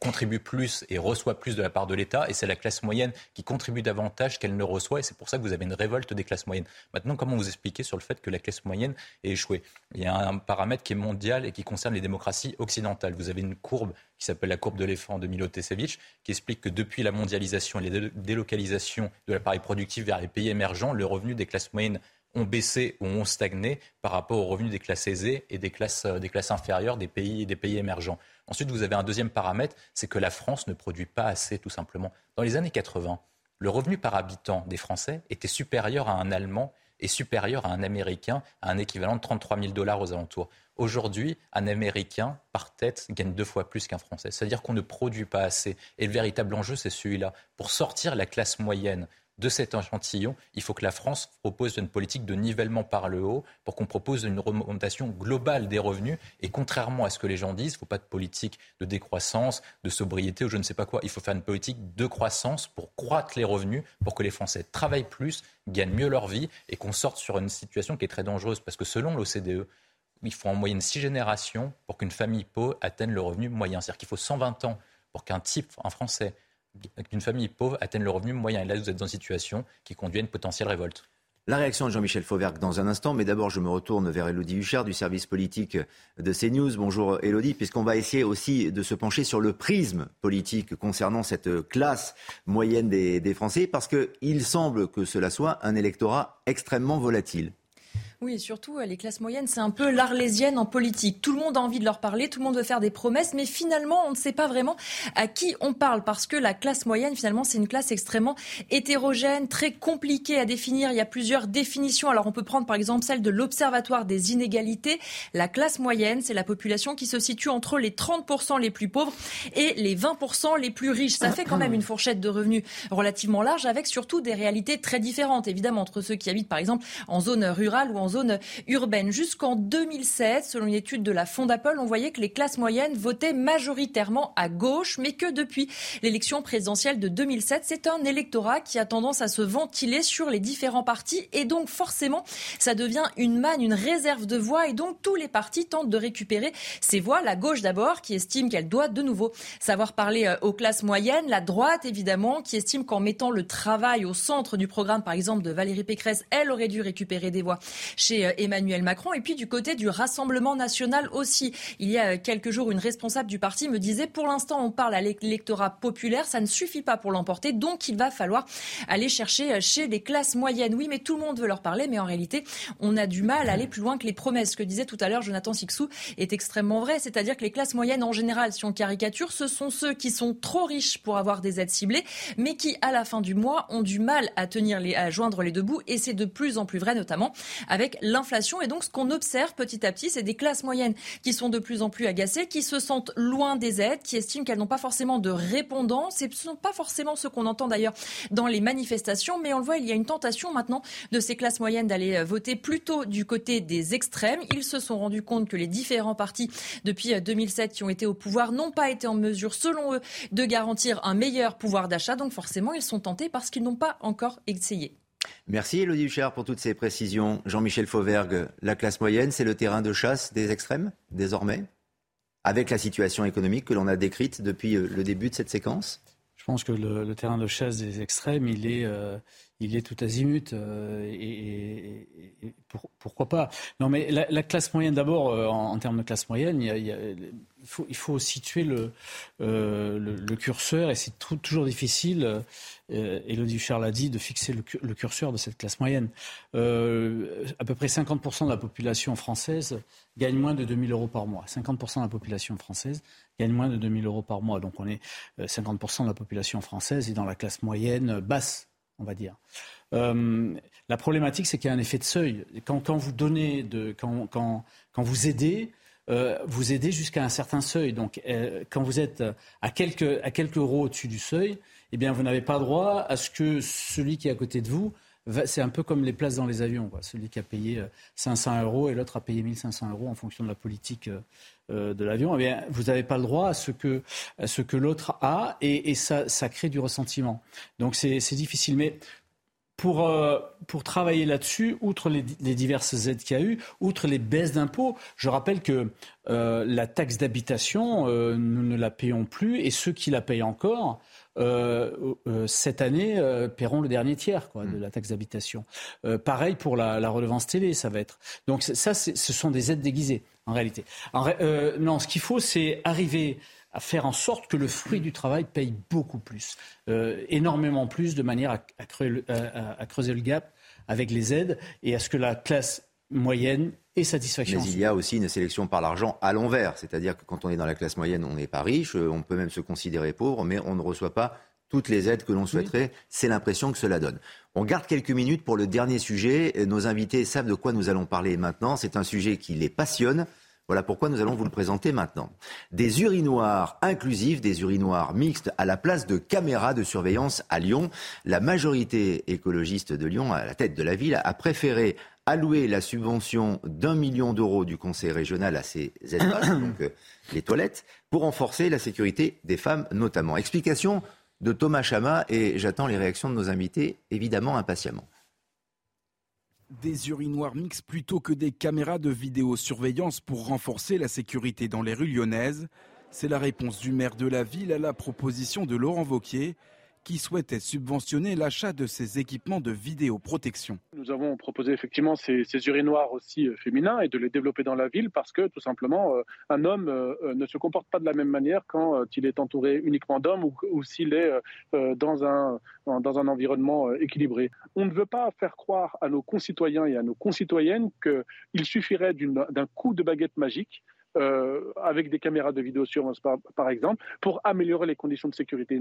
contribue plus et reçoit plus de la part de l'État, et c'est la classe moyenne qui contribue davantage qu'elle ne reçoit, et c'est pour ça que vous avez une révolte des classes moyennes. Maintenant, comment vous expliquez sur le fait que la classe moyenne est échouée Il y a un paramètre qui est mondial et qui concerne les démocraties occidentales. Vous avez une courbe qui s'appelle la courbe de l'éléphant de Tesevich, qui explique que depuis la mondialisation et les délocalisations de l'appareil productif vers les pays émergents, le revenu des classes moyennes ont baissé ou ont stagné par rapport aux revenus des classes aisées et des classes, euh, des classes inférieures des pays, des pays émergents. Ensuite, vous avez un deuxième paramètre, c'est que la France ne produit pas assez, tout simplement. Dans les années 80, le revenu par habitant des Français était supérieur à un Allemand et supérieur à un Américain, à un équivalent de 33 000 dollars aux alentours. Aujourd'hui, un Américain par tête gagne deux fois plus qu'un Français. C'est-à-dire qu'on ne produit pas assez. Et le véritable enjeu, c'est celui-là. Pour sortir la classe moyenne de cet échantillon, il faut que la France propose une politique de nivellement par le haut pour qu'on propose une remontation globale des revenus. Et contrairement à ce que les gens disent, il ne faut pas de politique de décroissance, de sobriété ou je ne sais pas quoi. Il faut faire une politique de croissance pour croître les revenus, pour que les Français travaillent plus, gagnent mieux leur vie et qu'on sorte sur une situation qui est très dangereuse. Parce que selon l'OCDE, il faut en moyenne six générations pour qu'une famille pauvre atteigne le revenu moyen. C'est-à-dire qu'il faut 120 ans pour qu'un type, un Français, qu'une famille pauvre atteigne le revenu moyen. Et là, vous êtes dans une situation qui conduit à une potentielle révolte. La réaction de Jean-Michel Fauvergue dans un instant, mais d'abord je me retourne vers Elodie Huchard du service politique de CNews. Bonjour Elodie, puisqu'on va essayer aussi de se pencher sur le prisme politique concernant cette classe moyenne des, des Français, parce qu'il semble que cela soit un électorat extrêmement volatile. Oui, et surtout, euh, les classes moyennes, c'est un peu l'arlésienne en politique. Tout le monde a envie de leur parler, tout le monde veut faire des promesses, mais finalement, on ne sait pas vraiment à qui on parle, parce que la classe moyenne, finalement, c'est une classe extrêmement hétérogène, très compliquée à définir. Il y a plusieurs définitions. Alors, on peut prendre par exemple celle de l'Observatoire des inégalités. La classe moyenne, c'est la population qui se situe entre les 30% les plus pauvres et les 20% les plus riches. Ça fait quand même une fourchette de revenus relativement large, avec surtout des réalités très différentes, évidemment, entre ceux qui habitent, par exemple, en zone rurale ou en zone urbaine. Jusqu'en 2007, selon une étude de la Fondapol, on voyait que les classes moyennes votaient majoritairement à gauche, mais que depuis l'élection présidentielle de 2007, c'est un électorat qui a tendance à se ventiler sur les différents partis et donc forcément, ça devient une manne, une réserve de voix et donc tous les partis tentent de récupérer ces voix. La gauche d'abord, qui estime qu'elle doit de nouveau savoir parler euh, aux classes moyennes. La droite, évidemment, qui estime qu'en mettant le travail au centre du programme, par exemple, de Valérie Pécresse, elle aurait dû récupérer des voix chez euh, Emmanuel Macron. Et puis du côté du Rassemblement national aussi. Il y a euh, quelques jours, une responsable du parti me disait, pour l'instant, on parle à l'électorat populaire, ça ne suffit pas pour l'emporter, donc il va falloir aller chercher euh, chez les classes moyennes. Oui, mais tout le monde veut leur parler, mais en réalité, on a du mal à aller plus loin que les promesses. Ce que disait tout à l'heure Jonathan Sixou est extrêmement vrai, c'est-à-dire que les classes moyennes, en général, si on caricature, ce sont ceux qui sont trop riches pour avoir des aides ciblées, mais qui, à la fin du mois, ont du mal à tenir les, à joindre les deux bouts, et c'est de plus en plus vrai, notamment avec l'inflation. Et donc, ce qu'on observe petit à petit, c'est des classes moyennes qui sont de plus en plus agacées, qui se sentent loin des aides, qui estiment qu'elles n'ont pas forcément de répondants. Ce ne sont pas forcément ce qu'on entend d'ailleurs dans les manifestations, mais on le voit, il y a une tentation maintenant de ces classes moyennes d'aller euh, voter plutôt du côté des extrêmes. Ils se sont rendus compte que les différents partis depuis 2007 euh, qui ont été au pouvoir n'ont pas été en mesure, selon eux, de garantir un meilleur pouvoir d'achat. Donc forcément, ils sont tentés parce qu'ils n'ont pas encore essayé. Merci Elodie Huchard pour toutes ces précisions. Jean-Michel Fauvergue, la classe moyenne, c'est le terrain de chasse des extrêmes, désormais, avec la situation économique que l'on a décrite depuis euh, le début de cette séquence Je pense que le, terrain de chasse des extrêmes, il est, euh, il est tout azimut. Euh, et, pourquoi pas? Non, mais la, classe moyenne, d'abord, en, termes de classe moyenne, il, faut, il faut, situer le, le, curseur, et c'est toujours difficile Elodie euh, Charles a dit, de fixer le, curseur de cette classe moyenne. Euh, à peu près 50% de la population française gagne moins de 2000 euros par mois. 50% de la population française gagne moins de 2000 euros par mois. Donc on est 50% euh, de la population française est dans la classe moyenne basse, on va dire. la problématique, c'est qu'il y a un effet de seuil. Quand, vous donnez, de, quand, vous aidez, vous aidez jusqu'à un certain seuil. Donc, quand vous êtes à quelques, à quelques euros au-dessus du seuil, eh bien, vous n'avez pas droit à ce que celui qui est à côté de vous, c'est un peu comme les places dans les avions. Celui qui a payé 500 euh, euros et l'autre a payé 1500 euros en fonction de la politique euh, euh, de l'avion. Eh vous n'avez pas le droit à ce que, l'autre a et, ça, crée du ressentiment. Donc c'est difficile. Mais pour, travailler là-dessus, outre les, les, diverses aides qu'il y a eu, outre les baisses d'impôts, je rappelle que la taxe d'habitation, nous ne la payons plus et ceux qui la payent encore, euh, euh, cette année euh, paieront le dernier tiers quoi, de mm. la taxe d'habitation. pareil pour la, la, redevance télé, ça va être. Donc ça, ce sont des aides déguisées en réalité. non, ce qu'il faut, c'est arriver à faire en sorte que le fruit du travail paye beaucoup plus, énormément plus, de manière à, à, creuser le gap avec les aides et à ce que la classe moyenne et satisfaction. Mais il y a aussi une sélection par l'argent à l'envers, c'est-à-dire que quand on est dans la classe moyenne, on n'est pas riche, on peut même se considérer pauvre, mais on ne reçoit pas toutes les aides que l'on souhaiterait. C'est l'impression que cela donne. On garde quelques minutes pour le dernier sujet. Nos invités savent de quoi nous allons parler maintenant. C'est un sujet qui les passionne. Voilà pourquoi nous allons vous le présenter maintenant. Des urinoirs inclusifs, des urinoirs mixtes à la place de caméras de surveillance à Lyon. La majorité écologiste de Lyon, à la tête de la ville, a préféré allouer la subvention d'un million d'euros du Conseil régional à ces espaces, donc euh, les toilettes, pour renforcer la sécurité des femmes notamment. Explication de Thomas Chama et j'attends les réactions de nos invités évidemment impatiemment. Des urinoirs mixtes plutôt que des caméras de vidéosurveillance pour renforcer la sécurité dans les rues lyonnaises. C'est la réponse du maire de la ville à la proposition de Laurent Vauquier, qui souhaitait subventionner l'achat de ces équipements de vidéoprotection. Nous avons proposé effectivement ces, urinoirs aussi euh, féminins et de les développer dans la ville parce que tout simplement euh, un homme euh, ne se comporte pas de la même manière quand il est entouré uniquement d'hommes ou, s'il est dans un, dans un environnement équilibré. On ne veut pas faire croire à nos concitoyens et à nos concitoyennes qu'il suffirait d'un coup de baguette magique euh, avec des caméras de vidéosurveillance par, par exemple, pour améliorer les conditions de sécurité.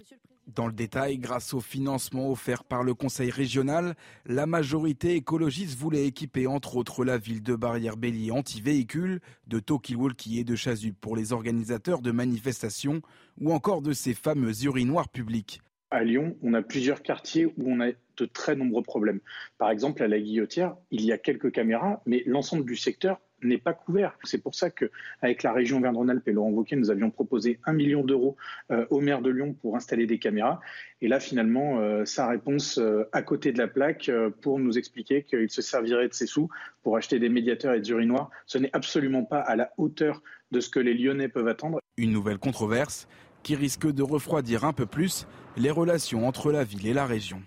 Dans le détail, grâce au financement offert par le Conseil régional, la majorité écologiste voulait équiper entre autres la ville de Barrière-Bélier anti-véhicules, de Talkie-Walkie et de Chasuble pour les organisateurs de manifestations ou encore de ces fameux urinoirs publics. À Lyon, on a plusieurs quartiers où on a de très nombreux problèmes. Par exemple, à la Guillotière, il y a quelques caméras, mais l'ensemble du secteur n'est pas couvert. C'est pour ça qu'avec la région Verne-Rhône-Alpes et Laurent Wauquiez, nous avions proposé un million d'euros euh, au maire de Lyon pour installer des caméras. Et là, finalement, euh, sa réponse euh, à côté de la plaque pour nous expliquer qu'il se servirait de ses sous pour acheter des médiateurs et des urinoirs, ce n'est absolument pas à la hauteur de ce que les Lyonnais peuvent attendre. Une nouvelle controverse qui risque de refroidir un peu plus les relations entre la ville et la région.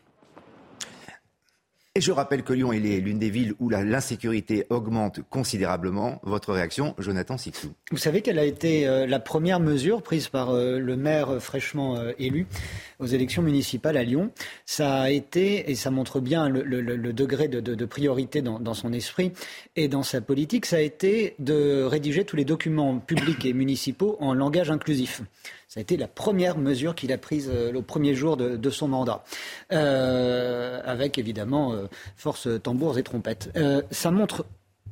Et je rappelle que Lyon est l'une des villes où l'insécurité augmente considérablement. Votre réaction, Jonathan Sixou Vous savez quelle a été euh, la première mesure prise par euh, le maire fraîchement euh, élu aux élections municipales à Lyon? Ça a été, et ça montre bien le, degré de, priorité dans, dans, son esprit et dans sa politique, ça a été de rédiger tous les documents publics et municipaux en langage inclusif. Ça a été la première mesure qu'il a prise le premier jour de, son mandat, avec évidemment force tambours et trompettes. ça montre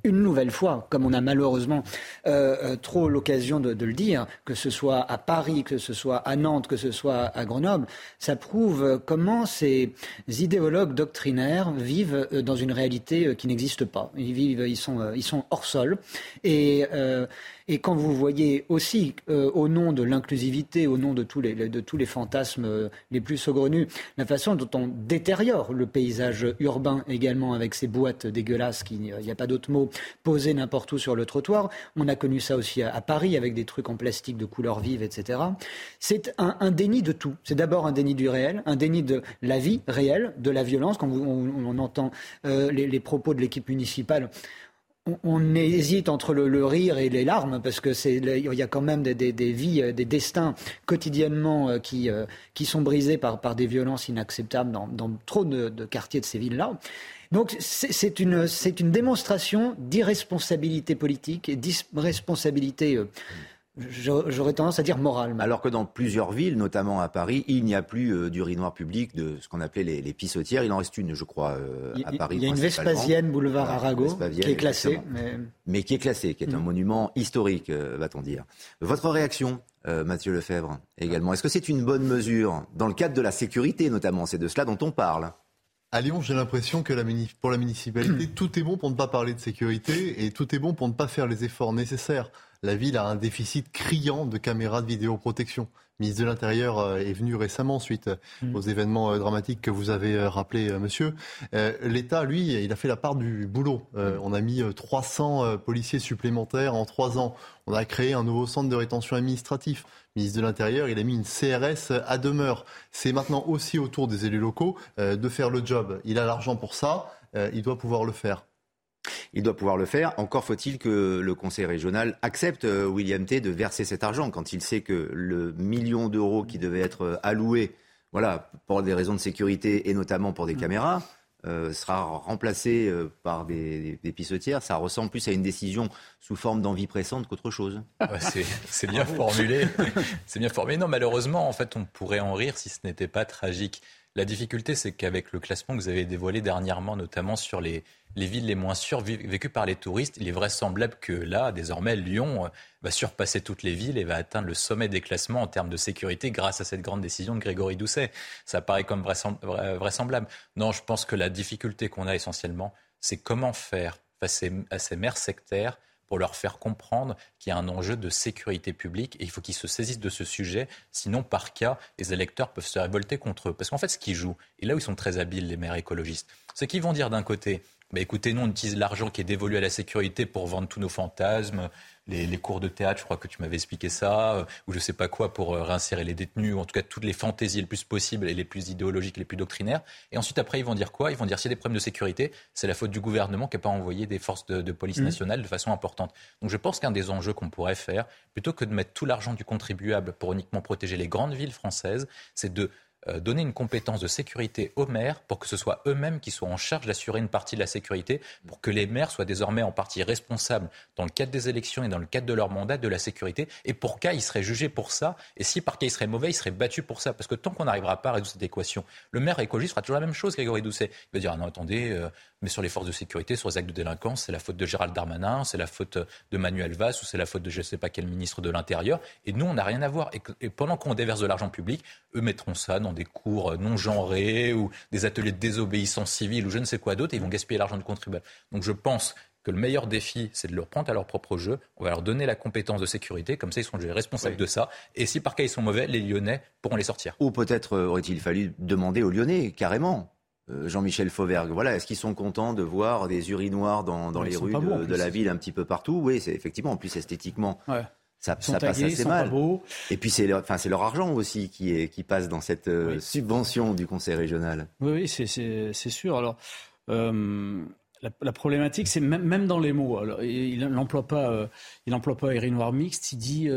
une nouvelle fois, comme on a malheureusement euh, euh, trop l'occasion de, le dire, que ce soit à Paris, que ce soit à Nantes, que ce soit à Grenoble, ça prouve comment ces idéologues doctrinaires vivent euh, dans une réalité qui n'existe pas. Ils vivent, ils sont, ils sont hors sol. Et et quand vous voyez aussi, euh, au nom de l'inclusivité, au nom de tous, les, de tous les fantasmes euh, les plus saugrenus, la façon dont on détériore le paysage urbain également avec ces boîtes dégueulasses, il n'y a pas d'autre mot, posées n'importe où sur le trottoir. On a connu ça aussi à, Paris avec des trucs en plastique de couleur vive, etc. C'est un, déni de tout. C'est d'abord un déni du réel, un déni de la vie réelle, de la violence. Quand on, entend euh, les, les propos de l'équipe municipale, on, hésite entre le, rire et les larmes parce que c'est il y a quand même des, vies, euh, des destins quotidiennement euh, qui, euh, qui sont brisés par, par des violences inacceptables dans, trop de, quartiers de ces villes-là. Donc c'est une, une démonstration d'irresponsabilité politique et d'irresponsabilité J'aurais tendance à dire moral. Alors que dans plusieurs villes, notamment à Paris, il n'y a plus euh, d'urinoir public de ce qu'on appelait les, les, pissotières. Il en reste une, je crois, euh, à Paris. Il y a une Vespasienne, boulevard Arago, qui est classée. Mais... qui est classée, qui est un mm. monument historique, euh, va-t-on dire. Votre réaction, Mathieu Lefebvre, également. Est-ce que c'est une bonne mesure, dans le cadre de la sécurité notamment C'est de cela dont on parle? À Lyon, j'ai l'impression que la pour la municipalité, tout est bon pour ne pas parler de sécurité et tout est bon pour ne pas faire les efforts nécessaires la ville a un déficit criant de caméras de vidéoprotection. Le ministre de l'Intérieur euh, est venu récemment suite mm. aux événements euh, dramatiques que vous avez euh, rappelés, monsieur. L'État, lui, il a fait la part du boulot. Mm. On a mis 300 policiers supplémentaires en trois ans. On a créé un nouveau centre de rétention administratif. Le ministre de l'Intérieur, il a mis une CRS à demeure. C'est maintenant aussi au tour des élus locaux de faire le job. Il a l'argent pour ça, il doit pouvoir le faire. Il doit pouvoir le faire. Encore faut-il que le Conseil régional accepte, euh, William T, de verser cet argent quand il sait que le million d'euros qui devait être euh, alloué voilà, pour des raisons de sécurité et notamment pour des mm. caméras, euh, sera remplacé par des, des, pissotières. Ça ressemble plus à une décision sous forme d'envie pressante qu'autre chose. c'est bien formulé. c'est bien formulé. Non, malheureusement, en fait, on pourrait en rire si ce n'était pas tragique. La difficulté, c'est qu'avec le classement que vous avez dévoilé dernièrement, notamment sur les, villes les moins sûres vécues par les touristes, il est vraisemblable que là, désormais, Lyon euh, va surpasser toutes les villes et va atteindre le sommet des classements en termes de sécurité grâce à cette grande décision de Grégory Doucet. Ça paraît comme vraisemblable. Non, je pense que la difficulté qu'on a essentiellement, c'est comment faire face à ces maires sectaires pour leur faire comprendre qu'il y a un enjeu de sécurité publique et il faut qu'ils se saisissent de ce sujet. Sinon, par cas, les électeurs peuvent se révolter contre eux. Parce qu'en fait, ce qu'ils jouent, et là où ils sont très habiles, les maires écologistes, c'est qu'ils vont dire d'un côté, bah, écoutez, nous, on utilise l'argent qui est dévolu à la sécurité pour vendre tous nos fantasmes, les, cours de théâtre, je crois que tu m'avais expliqué ça, euh, ou je sais pas quoi pour euh, réinsérer les détenus, ou en tout cas toutes les fantaisies les plus possibles et les plus idéologiques, les plus doctrinaires. Et ensuite, après, ils vont dire quoi? Ils vont dire s'il y a des problèmes de sécurité, c'est la faute du gouvernement qui n'a pas envoyé des forces de, police mmh. nationale de façon importante. Donc je pense qu'un des enjeux qu'on pourrait faire, plutôt que de mettre tout l'argent du contribuable pour uniquement protéger les grandes villes françaises, c'est de donner une compétence de sécurité aux maires pour que ce soit eux-mêmes qui soient en charge d'assurer une partie de la sécurité, pour que les maires soient désormais en partie responsables dans le cadre des élections et dans le cadre de leur mandat de la sécurité. Et pour cas, ils seraient jugés pour ça. Et si par cas ils seraient mauvais, ils seraient battus pour ça. Parce que tant qu'on n'arrivera pas à résoudre cette équation, le maire écologiste fera toujours la même chose, Grégory Doucet. Il va dire ah non, attendez, euh, mais sur les forces de sécurité, sur les actes de délinquance, c'est la faute de Gérald Darmanin, c'est la faute de Manuel Valls ou c'est la faute de je ne sais pas quel ministre de l'Intérieur. Et nous, on n'a rien à voir. Et, pendant qu'on déverse de l'argent public, eux mettront ça dans des cours non genrés ou des ateliers de désobéissance civile ou je ne sais quoi d'autre et ils vont gaspiller l'argent du contribuable. Donc je pense que le meilleur défi, c'est de leur prendre à leur propre jeu. On va leur donner la compétence de sécurité, comme ça ils sont responsables de ça. Et si par cas ils sont mauvais, les Lyonnais pourront les sortir. Ou peut-être euh, aurait-il fallu demander aux Lyonnais, carrément, euh, Jean-Michel Fauvergue. Voilà, est-ce qu'ils sont contents de voir des urinoirs dans, dans les rues de, la ville un petit peu partout? Oui, c'est effectivement, en plus esthétiquement. Ça, ça passe assez mal. Et puis c'est leur, enfin, leur argent aussi qui, est, qui passe dans cette euh, subvention du Conseil régional. Oui, oui c'est sûr. Alors, euh, la, problématique, c'est même, même, dans les mots. Alors, il n'emploie pas, il emploie pas urinoir mixte, il dit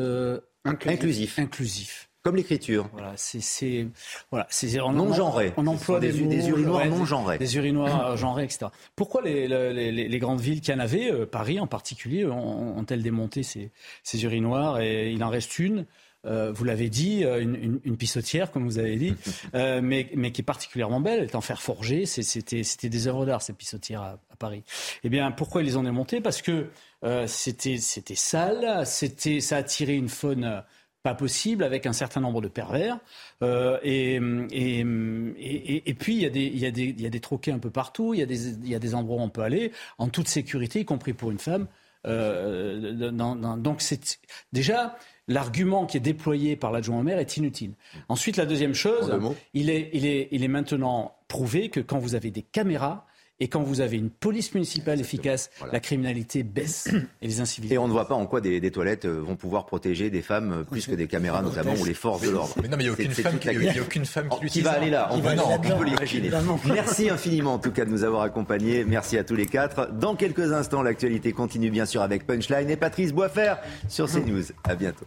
inclusif. inclusif. Comme l'écriture. Voilà, c'est voilà, c'est non genré. On emploie des, des, urinoirs non genrés. Des urinoirs genrés, etc. Pourquoi les, les, les, grandes villes qui en avaient, euh, Paris en particulier, ont-elles démonté ces, ces urinoirs et il en reste une vous l'avez dit, une, une, pissotière, comme vous avez dit, mais, mais qui est particulièrement belle, elle est en fer forgé. C'était des œuvres d'art, cette pissotière à, à, Paris. Eh bien, pourquoi ils les ont démontées? Parce que c'était sale, ça attirait une faune pas possible avec un certain nombre de pervers. Euh, et, et, et, et, puis, il y, a des, il, y a des, il y a des troquets un peu partout, il y, a des, il y a des endroits où on peut aller, en toute sécurité, y compris pour une femme. Euh, dans, dans, donc, c'est déjà l'argument qui est déployé par l'adjoint au maire est inutile. Ensuite, la deuxième chose, il est, il, est, il est maintenant prouvé que quand vous avez des caméras, et quand vous avez une police municipale efficace, la criminalité baisse et les incivilités. Et on ne voit pas en quoi des, toilettes euh, vont pouvoir protéger des femmes euh, plus que des caméras, notamment, ou les forces de l'ordre. Mais non, mais il n'y a aucune femme, qui, a aucune femme qui, qui va aller là. On, va, on peut l'imaginer. Merci infiniment, en tout cas, de nous avoir accompagnés. Merci à tous les quatre. Dans quelques instants, l'actualité continue, bien sûr, avec Punchline et Patrice Boisfer sur CNews. À bientôt.